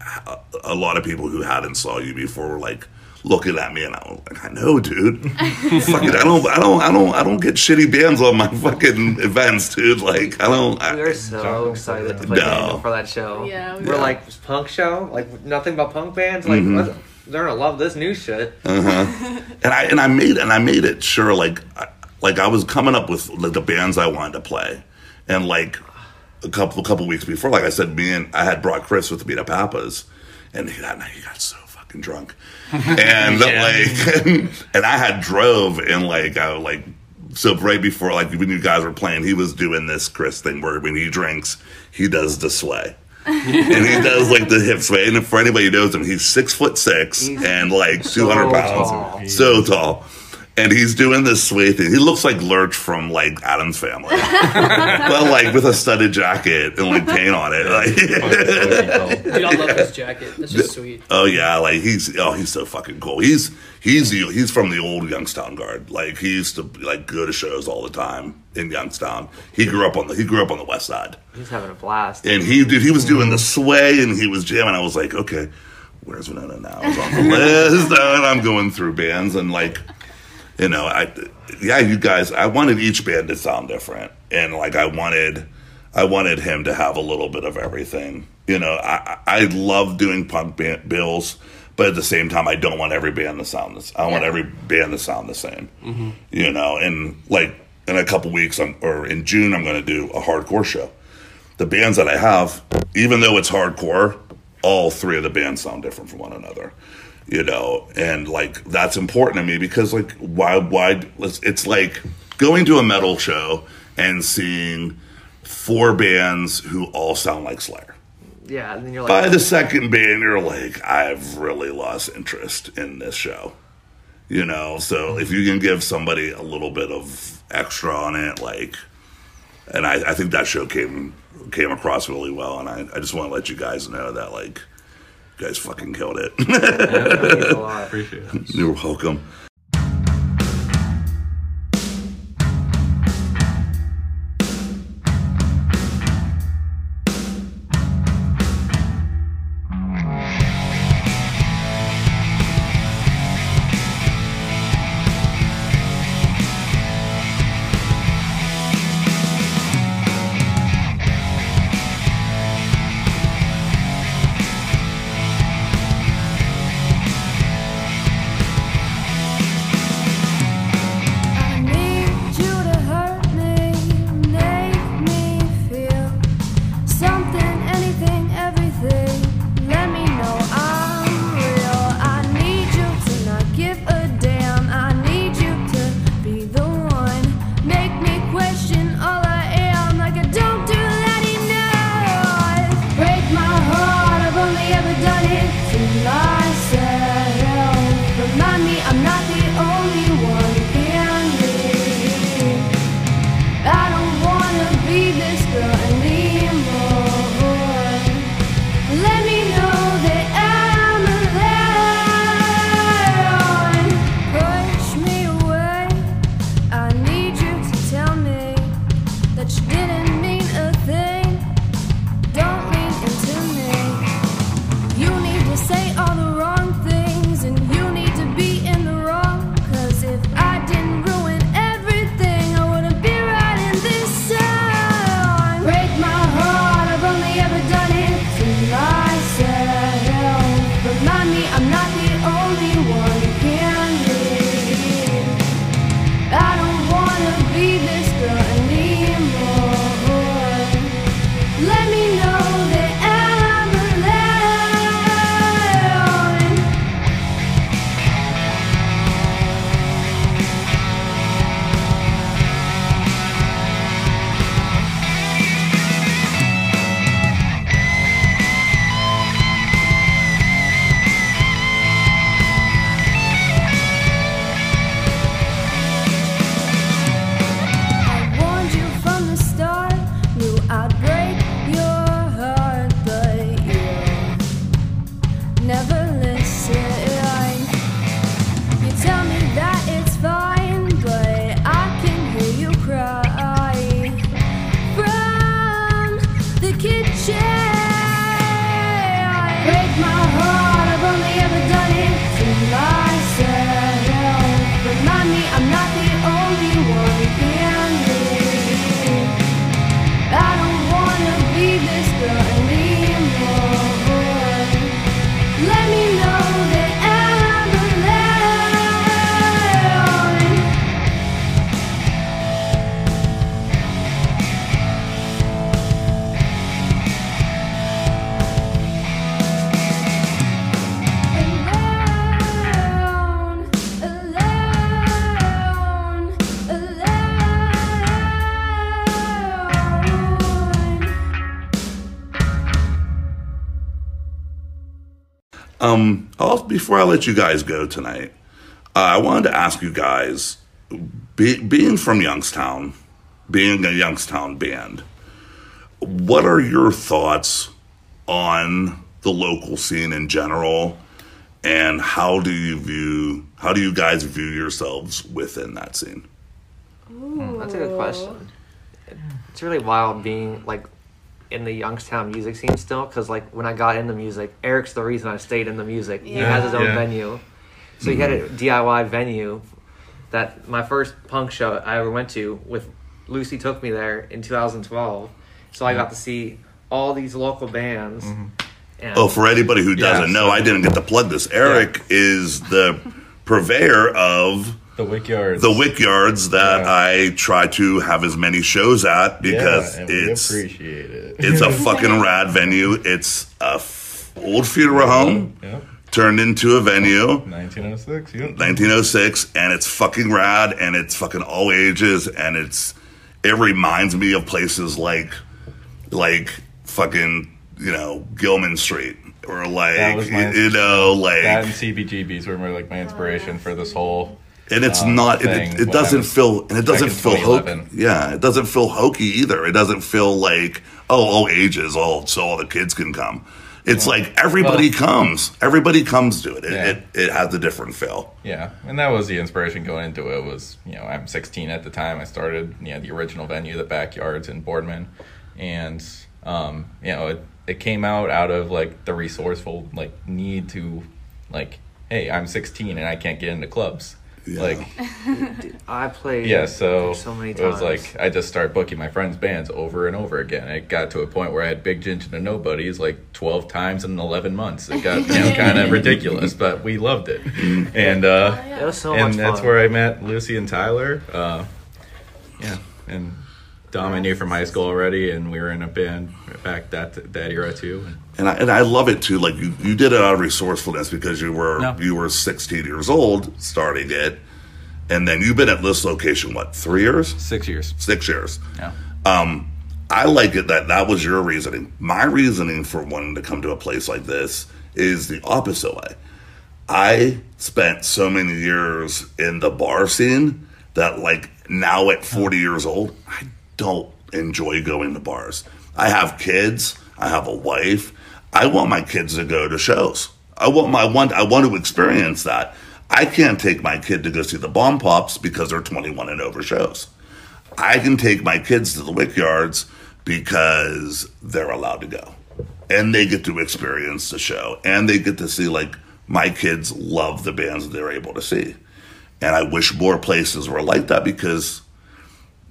a lot of people who hadn't saw you before were like looking at me, and I was like, I know, dude. fucking, I don't, I don't, I don't, I don't get shitty bands on my fucking events, dude. Like I don't. I, We were so excited to for play No. Daniel for that show. Yeah, we we're were. like punk show, like nothing but punk bands. Like Mm-hmm. they're gonna love this new shit. Uh-huh. and I and I made and I made it sure like I, like I was coming up with like the bands I wanted to play, and like a couple a couple weeks before, like I said, me and I had brought Chris with me to Papa's, and he, that night he got so fucking drunk, and Yeah. like and I had drove and like I like. So right before, like when you guys were playing, he was doing this Chris thing where when he drinks, he does the sway, and he does like the hip sway. And for anybody who knows him, he's six foot six He's and like so two hundred pounds, tall. so tall. And he's doing this sway thing. He looks like Lurch from like Addams Family, but like with a studded jacket and like paint on it. Like, oh, Dude, I love his jacket. That's just sweet. oh yeah, like he's oh he's so fucking cool. He's he's the, he's from the old Youngstown Guard. Like he used to like go to shows all the time in Youngstown. He grew up on the he grew up on the West Side. He's having a blast. And he did. He was doing the sway, and he was jamming. I was like, okay, where's Winona now? It's on the list, and I'm going through bands, and like, you know, I, yeah, you guys. I wanted each band to sound different, and like, I wanted, I wanted him to have a little bit of everything. You know, I, I love doing punk band bills. But at the same time, I don't want every band to sound this. I want every band to sound the same. Mm-hmm. You know, and like in a couple weeks, I'm, or in June, I'm going to do a hardcore show the bands that I have, even though it's hardcore, all three of the bands sound different from one another. You know, and like that's important to me because like why why it's like going to a metal show and seeing four bands who all sound like Slayer. Yeah, and then you're like By the second band, you're like, I've really lost interest in this show. You know, so if you can give somebody a little bit of extra on it, like, and I, I think that show came came across really well, and I, I just want to let you guys know that, like, guys fucking killed it. it means a lot. Appreciate it. You're welcome. Before I let you guys go tonight, uh, I wanted to ask you guys, be, being from Youngstown, being a Youngstown band, what are your thoughts on the local scene in general, and how do you view, how do you guys view yourselves within that scene? That's a good question. It's really wild being like in the Youngstown music scene still, because like when I got into music, Erik's the reason I stayed in the music. He Yeah. has his own Yeah. venue, so he had a mm-hmm. DIY venue. That my first punk show I ever went to with Lucy took me there in 2012, so I got to see all these local bands. Mm-hmm. And Oh, for anybody who doesn't Yeah, know, so- I didn't get to plug this. Erik is the purveyor of The Wickyards. the Wickyards that Yeah. I try to have as many shows at because yeah, it's appreciate it. it's a fucking rad venue. It's a f- old funeral home Yep. turned into a venue. 1906. Yep. 1906 and it's fucking rad and it's fucking all ages and it's it reminds me of places like like fucking you know Gilman Street or like That was my- you know like That and CBGBs were more like my inspiration for this whole. And it's uh, not it, it, when it I doesn't feel and it doesn't feel hokey yeah it doesn't feel hokey either it doesn't feel like oh all ages all so all the kids can come it's like everybody Well- comes everybody comes to it it, Yeah. it it has a different feel Yeah, and that was the inspiration going into it. Was you know I'm 16 at the time. I started you know the original venue, the Backyards in Boardman, and um, you know it it came out out of like the resourceful like need to like hey I'm 16 and I can't get into clubs. Yeah. Like I played. yeah, so, so many it was times. like I just started booking my friends' bands over and over again. It got to a point where I had Big Ginger to Nobodies like 12 times in 11 months. It got you know kind of ridiculous, but we loved it, and. uh it was so and much that's where I met Lucy and Tyler. Uh, yeah, and Dom I knew from high school already, and we were in a band back that that era too. And I, and I love it too. Like you, you did it out of resourcefulness because you were No. you were 16 years old starting it, and then you've been at this location what three years, six years. six years. Yeah, Um, I like it that that was your reasoning. My reasoning for wanting to come to a place like this is the opposite way. I spent so many years in the bar scene that, like, now at 40 years old, I don't enjoy going to bars. I have kids, I have a wife. I want my kids to go to shows. I want my one. I want to experience that. I can't take my kid to go see the Bomb Pops because they're 21 and over shows. I can take my kids to the Wickyards because they're allowed to go. And they get to experience the show. And they get to see, like, my kids love the bands that they're able to see. And I wish more places were like that because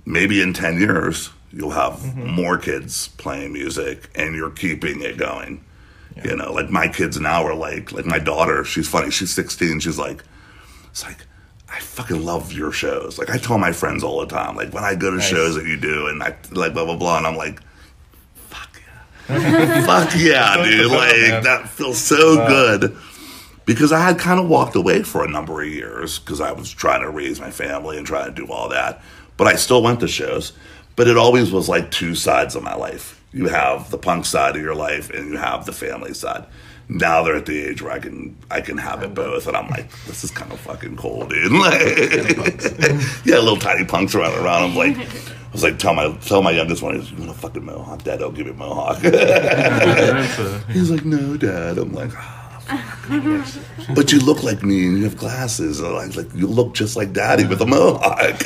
maybe in 10 years, you'll have more kids playing music and you're keeping it going. You know, like my kids now are like, like my daughter, she's funny, she's 16, she's like, it's like, I fucking love your shows. Like I tell my friends all the time, like when I go to Nice. shows that you do, and I like blah blah blah, and I'm like, fuck yeah, fuck yeah, dude. Like that feels so good. Because I had kind of walked away for a number of years because I was trying to raise my family and trying to do all that. But I still went to shows. But it always was like two sides of my life. You have the punk side of your life and you have the family side. Now they're at the age where I can I can have it both, and I'm like, this is kind of fucking cool, dude. Like, yeah, little tiny punks running around. I'm like, I was like, tell my tell my youngest one, you want a fucking mohawk, Dad? I'll give you a mohawk. He's like, no, Dad. I'm like, "Ah, fuck." but you look like me and you have glasses. And like, like you look just like Daddy with a mohawk.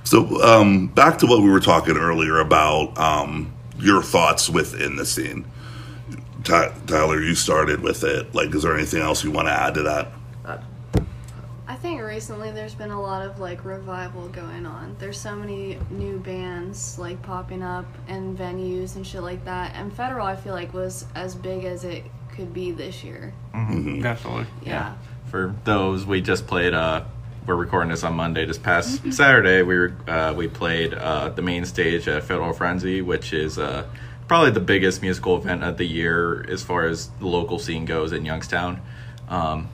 so um, back to what we were talking earlier about um, your thoughts within the scene. Ty- Tyler, you started with it. Like, is there anything else you want to add to that? I think recently there's been a lot of like revival going on. There's so many new bands like popping up and venues and shit like that. And Federal, I feel like, was as big as it could be this year. Definitely. Yeah. for those we just played uh we're recording this on Monday. This past Saturday, we were, uh, we played uh, the main stage at Federal Frenzy, which is uh, probably the biggest musical event of the year as far as the local scene goes in Youngstown. Um,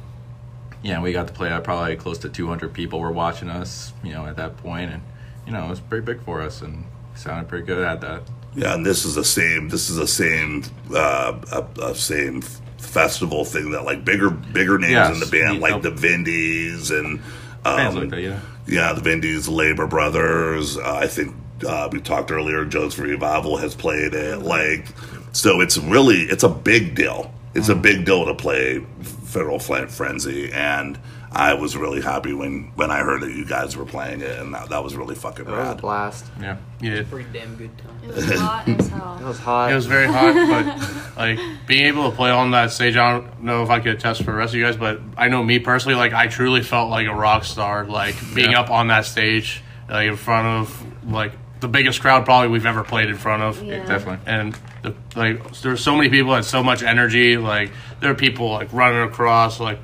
yeah, we got to play. Uh, probably close to 200 people were watching us, you know, at that point, and you know, it was pretty big for us and sounded pretty good at that. Yeah, and this is the same. This is the same, uh, uh, uh, same festival thing that like bigger, bigger names Yes. in the band, like the Vindies and um, like that, yeah. yeah, the Vindies, Labor Brothers. Uh, I think uh, we talked earlier. Joe's Revival has played it. Like, so it's really it's a big deal. It's a big deal to play Federal Flan- Frenzy, and I was really happy when when I heard that you guys were playing it, and that, that was really fucking It was a blast. Yeah. Yeah. Pretty damn good time. It was hot as It was hot. It was very hot, but like being able to play on that stage, I don't know if I could attest for the rest of you guys, but I know me personally, like I truly felt like a rock star, like being Yeah. up on that stage, like in front of like the biggest crowd probably we've ever played in front of. Yeah. Definitely. And the, like there were so many people and so much energy. Like there were people like running across, like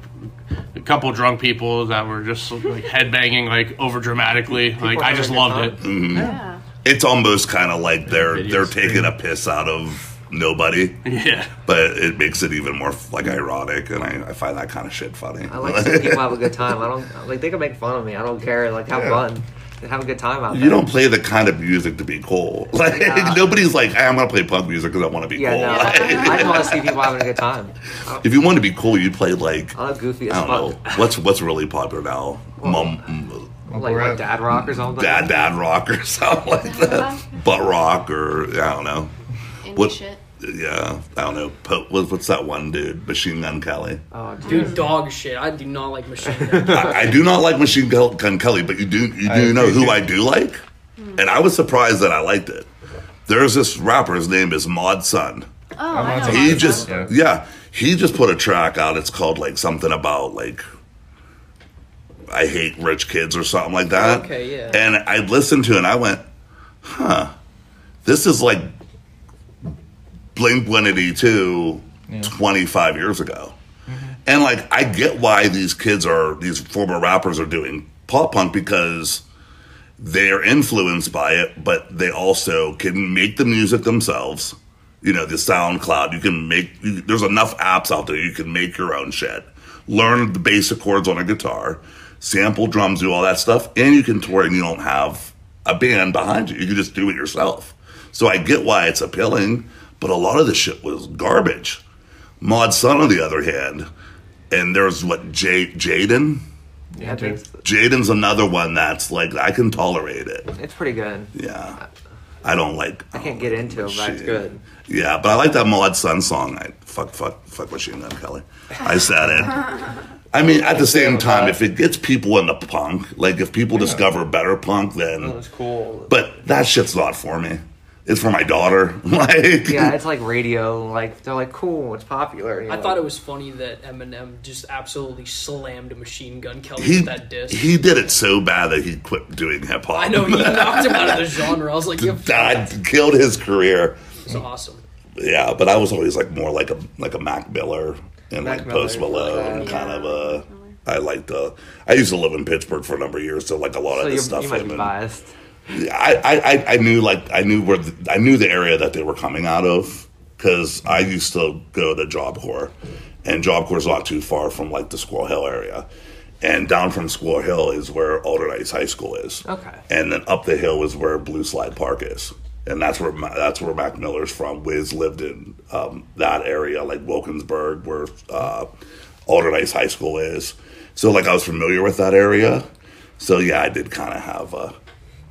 a couple drunk people that were just like headbanging like over dramatically. Like I just a good loved time. it. Mm-hmm. Yeah. It's almost kind of like they're Videos. they're taking a piss out of nobody, Yeah. but it makes it even more like ironic, and I, I find that kind of shit funny. I like seeing people have a good time. I don't like they can make fun of me. I don't care. Like have Yeah. fun. Have a good time out there. You don't play the kind of music to be cool. Like Yeah. nobody's like, hey, I'm gonna play punk music because I want to be Yeah, cool. no. Like, I just want to see people having a good time. if you want to be cool, you play like I love goofy I don't know what's what's really popular now. Mum, Like what, dad rock or something. dad, dad rock or something like that. Butt rock or I don't know. Indie What- shit. Yeah, I don't know. Po- what- What's that one dude? Machine Gun Kelly. Oh, dude. Dude, dog shit. I do not like machine gun. I, I do not like Machine Gun Kelly, but you do you I do know who I do like, hmm. and I was surprised that I liked it. There's this rapper. His name is Mod Sun. Oh, I know. He just. Yeah. yeah, he just put a track out. It's called like something about like I hate rich kids or something like that. Okay, yeah. And I listened to it and I went, huh, this is like Blink 182 25 years ago. And like I get why these kids are these former rappers are doing pop punk because they are influenced by it, but they also can make the music themselves. You know, the SoundCloud, you can make, you, there's enough apps out there, you can make your own shit. Learn the basic chords on a guitar, sample drums, do all that stuff, and you can tour and you don't have a band behind you. You can just do it yourself. So I get why it's appealing, but a lot of the shit was garbage. Mod Sun, on the other hand, and there's what, J- Jaden? Yeah, I Jaden's another one that's like I can tolerate it. it's pretty good. Yeah, I don't like. I can't get into it, but it's good. Yeah, but I like that Mod Sun song. I fuck fuck fuck Machine Gun Kelly. I said it. I mean, at the same time, if it gets people into punk, like if people discover better punk, then. Oh, that's cool. But that shit's not for me. It's for my daughter. Like, Yeah, it's like radio. Like they're like cool. It's popular. you're I thought it was funny that Eminem just absolutely slammed Machine Gun Kelly he with that disc. he did it so bad that he quit doing hip hop. I know he knocked him out of the genre. I was like, "Yep, that killed his career. it's awesome." Yeah, but I was always like more like a like a Mac Miller and Mac like Post Miller, Malone, okay. kind of a. I liked the. I used to live in Pittsburgh for a number of years, so like a lot So of you, this stuff. you might him be and- biased. I, I, I- knew like I knew where the, I knew the area that they were coming out of because I used to go to Job Corps, and Job Corps is not too far from like the Squirrel Hill area, and down from Squirrel Hill is where Allderdice High School is. Okay. and then up the hill is where Blue Slide Park is, and that's where that's where Mac Miller's from. Wiz lived in um, that area, like Wilkinsburg, where uh, Allderdice High School is. So like I was familiar with that area. So yeah, I did kind of have a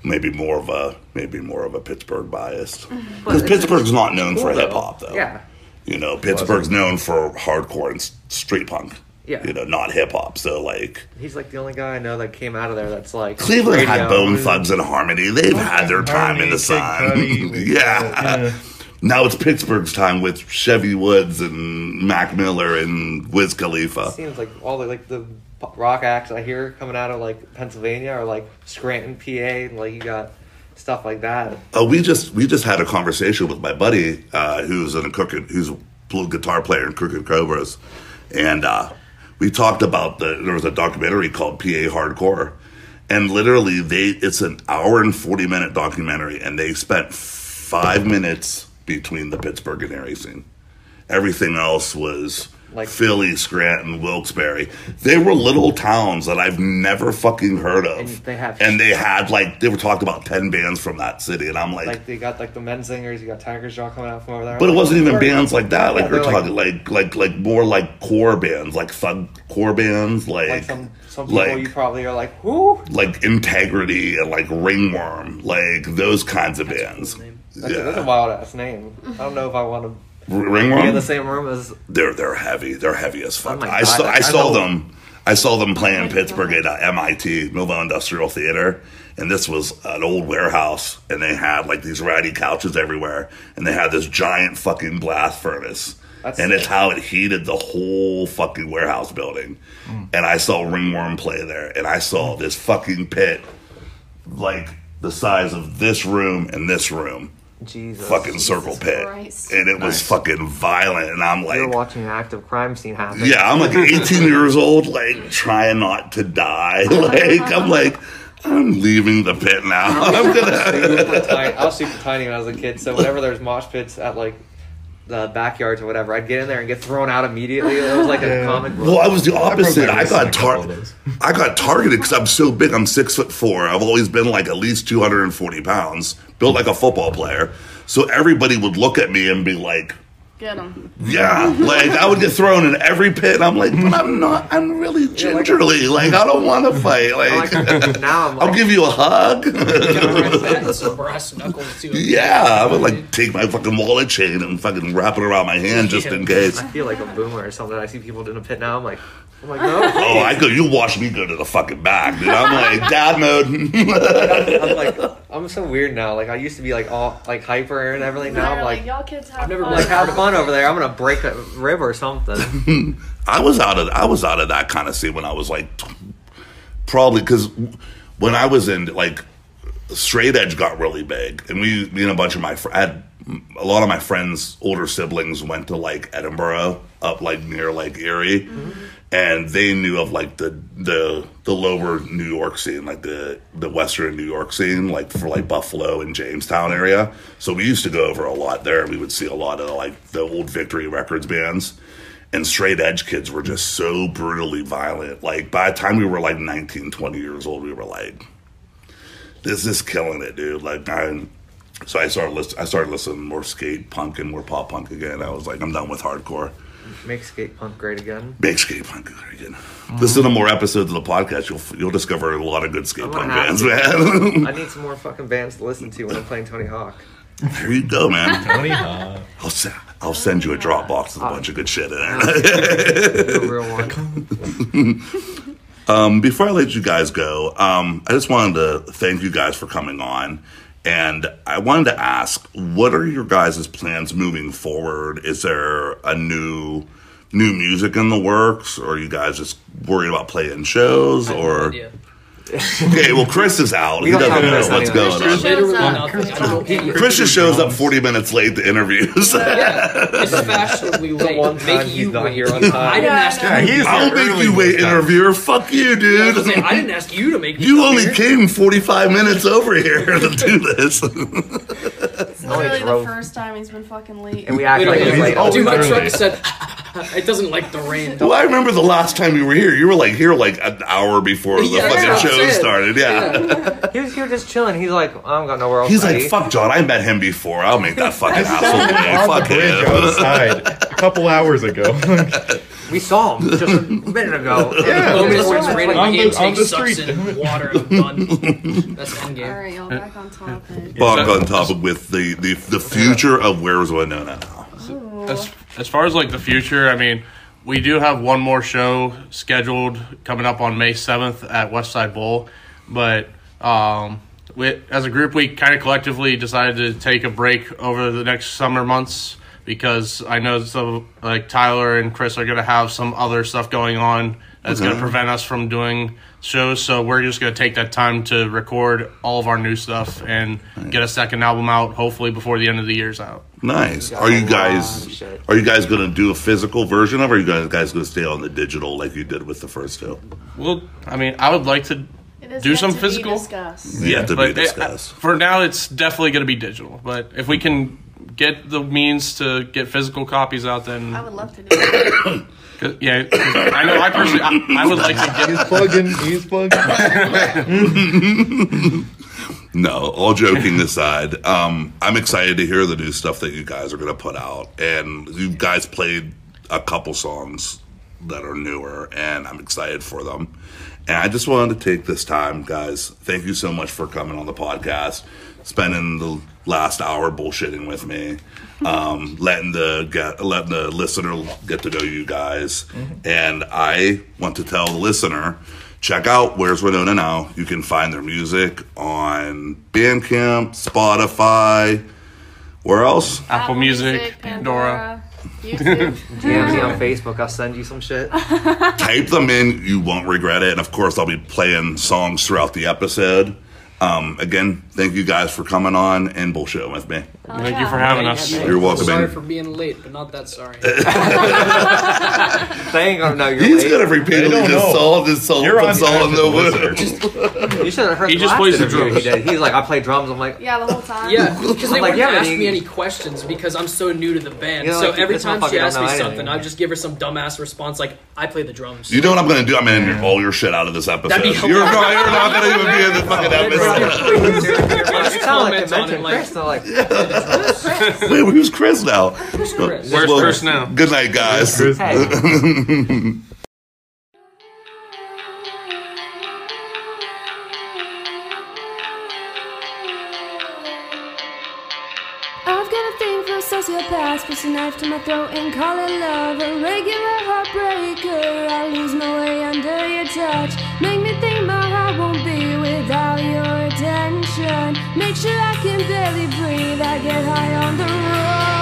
maybe more of a maybe more of a Pittsburgh bias because Pittsburgh's not known for cool, though. hip hop though. Yeah. You know, Pittsburgh's known for hardcore and street punk. Yeah. You know, not hip hop. So like He's like the only guy I know that came out of there that's like Cleveland had Bone Thugs and Harmony. They've had their time in the sun. Yeah. yeah. Now it's Pittsburgh's time with Chevy Woods and Mac Miller and Wiz Khalifa. Seems like all the like the pop- rock acts I hear coming out of like Pennsylvania or like Scranton, PA, and like you got stuff like that. Uh, we just we just had a conversation with my buddy uh, who's in a crooked who's a blue guitar player in Crooked Cobras, and uh, we talked about the there was a documentary called PA Hardcore, and literally they it's an hour and forty minute documentary, and they spent five minutes between the Pittsburgh and area scene. Everything else was Like Philly, Scranton, Wilkes-Barre. They were little towns that I've never fucking heard of. And they have- and they had like they were talking about ten bands from that city, and I'm like, like they got like the Menzingers. You got Tiger's Jaw coming out from over there. but it wasn't even bands like that. Like Yeah, we're talking like, like like more like core bands, like thug core bands, like Like some some people like you probably are like, who? like Integrity and like Ringworm, like those kinds of bands. That's, a, that's a wild ass name. I don't know if I want to R- be in the same room as. They're they're heavy. They're heavy as fuck. Oh I saw I I saw know- them. I saw them play in Oh Pittsburgh God. at uh, MIT Millvale Industrial Theater, and this was an old warehouse, and they had like these ratty couches everywhere, and they had this giant fucking blast furnace, That's and it's how it heated the whole fucking warehouse building. And I saw Ringworm play there, and I saw this fucking pit, like the size of this room and this room, Jesus. fucking circle pit, Christ. and it was Nice. fucking violent, and I'm like. You're watching an active crime scene happen. Yeah, I'm like 18 years old, like trying not to die. Like I'm like, I'm leaving the pit now. I'm gonna. super tiny. I was super tiny when I was a kid, so whenever there's mosh pits at like the backyards or whatever, I'd get in there and get thrown out immediately. It was like a Yeah. comic. Well, I was the opposite. I wrist in a got couple tar- I got targeted because I'm so big. I'm six foot four. I've always been like at least 240 pounds, built like a football player. So everybody would look at me and be like, Get him. "Yeah," like I would get thrown in every pit. And I'm like, "But I'm not. I'm really gingerly. Like I don't want to fight. Like, Like now I'm I'll give you a hug." brass knuckles too. Yeah, I would like take my fucking wallet chain and fucking wrap it around my hand just in case. I feel like a boomer or something. I see people in a pit now. I'm like, I'm like, no. Oh, I go. You watch me go to the fucking back, dude. I'm like dad mode. I'm like, I'm so weird now. Like I used to be like all like hyper and everything. Now I'm like, y'all kids have never fun. like have fun over there. I'm gonna break a rib or something. I was out of I was out of that kind of scene when I was like tw- probably because when I was in like straight edge got really big, and we me and a bunch of my fr- I had a lot of my friends' older siblings went to like Edinboro up like near like Erie, mm-hmm. And they knew of like the the the lower New York scene, like the the western New York scene, like for like Buffalo and Jamestown area. So we used to go over a lot there. We would see a lot of like the old Victory Records bands. And straight edge kids were just so brutally violent. Like by the time we were like 19, 20 years old, we were like, this is killing it, dude. Like I, so I started listen, I started listening more skate punk and more pop punk again. I was like, I'm done with hardcore. Make skate punk great again. Make skate punk great again. Listen to more episodes of the podcast. You'll you'll discover a lot of good skate punk bands, to. man. I need some more fucking bands to listen to when I'm playing Tony Hawk. there you go, man. Tony Hawk. I'll send I'll send you a Dropbox with a bunch of good shit in it. Do a real one. Um, before I let you guys go, um, I just wanted to thank you guys for coming on. And I wanted to ask, what are your guys' plans moving forward? Is there a new new music in the works, or are you guys just worried about playing shows? No Or idea. Okay, well, Chris is out. We He don't doesn't know Chris what's going on. shows up. nothing. I don't know anything. Chris just shows up forty minutes late to interviews. Yeah, it's fashionably late. one time Make you not wait. here on time. I didn't Yeah, ask I you. know. he's I'll make early you wait, time. interviewer. Fuck you, I was gonna dude. I didn't ask you to make me You only here. came forty five minutes over here to do this. It's only literally the first time he's been fucking late. And we act like Literally, it's like, always dude, my truck said it doesn't like the rain. Well, I remember the last time you were here. You were like here like an hour before the Yeah, fucking that's show it. started. Yeah. he was here just chilling. He's like, I don't got nowhere else. He's like, fuck John, I met him before. I'll make that fucking asshole on the Fuck bridge him. outside a couple hours ago. We saw him just a minute ago. Yeah. The moment that's where it's On the- on the sucks street. in water and I'm done. That's the end game. All right, y'all back on topic. Back on topic with the, the, the future of Where's Winona now. Oh. As, as far as like the future, I mean, we do have one more show scheduled coming up on May 7th at Westside Bowl, but um, we, as a group, we kind of collectively decided to take a break over the next summer months because I know some like Tyler and Chris are going to have some other stuff going on that's going to prevent us from doing shows. So we're just going to take that time to record all of our new stuff and get a second album out, hopefully before the end of the year's out. Nice. Are you guys of are you guys gonna do a physical version of it or are you guys guys gonna stay on the digital like you did with the first two? Well, I mean, I would like to Do yet some to physical? discussed. Yeah, to be but uh, it- discussed. for now it's definitely going to be digital but if we can get the means to get physical copies out, then I would love to do that. 'cause- yeah, 'cause I know I personally I, I would like to get. He's get. plugging. He's plugging. No, all joking aside, um, I'm excited to hear the new stuff that you guys are going to put out. And you guys played a couple songs that are newer, and I'm excited for them. And I just wanted to take this time, guys. Thank you so much for coming on the podcast, spending the last hour bullshitting with me, um, letting the get letting the listener get to know you guys. And I want to tell the listener check out Where's Winona Now. You can find their music on Bandcamp, Spotify. Where else? Apple Music, Pandora, YouTube. DM me on Facebook. I'll send you some shit. Type them in. You won't regret it. And of course, I'll be playing songs throughout the episode. Um, again, thank you guys for coming on and bullshitting with me. Thank you for oh, having us. You're welcome. Sorry man. for being late, but not that sorry. They ain't gonna you're He's late. gonna repeatedly don't just know. saw just saw You're on puts all time in for the the wood. You should have heard He the just last plays the interview drums. He did. He's like, I play drums. I'm like, Yeah, the whole time. Yeah, because they like, wouldn't yeah, ask me any questions because I'm so new to the band. You know, so like, every time she don't asks me something. I just give her some dumbass response like, "I play the drums." You know what I'm gonna do? I'm gonna edit all your shit out of this episode. You're, not, you're not gonna even be in the fucking episode. You sound like they mentioned like- Chris. They're like, Wait, who's Chris now? Chris? Where's Well, Chris now? Good night, guys. Hey, I've got a thing for sociopaths, push a knife to my throat and call it love. A regular heartbreaker, I lose my way under your touch. Make me think my Make sure I can barely breathe. I get high on the road.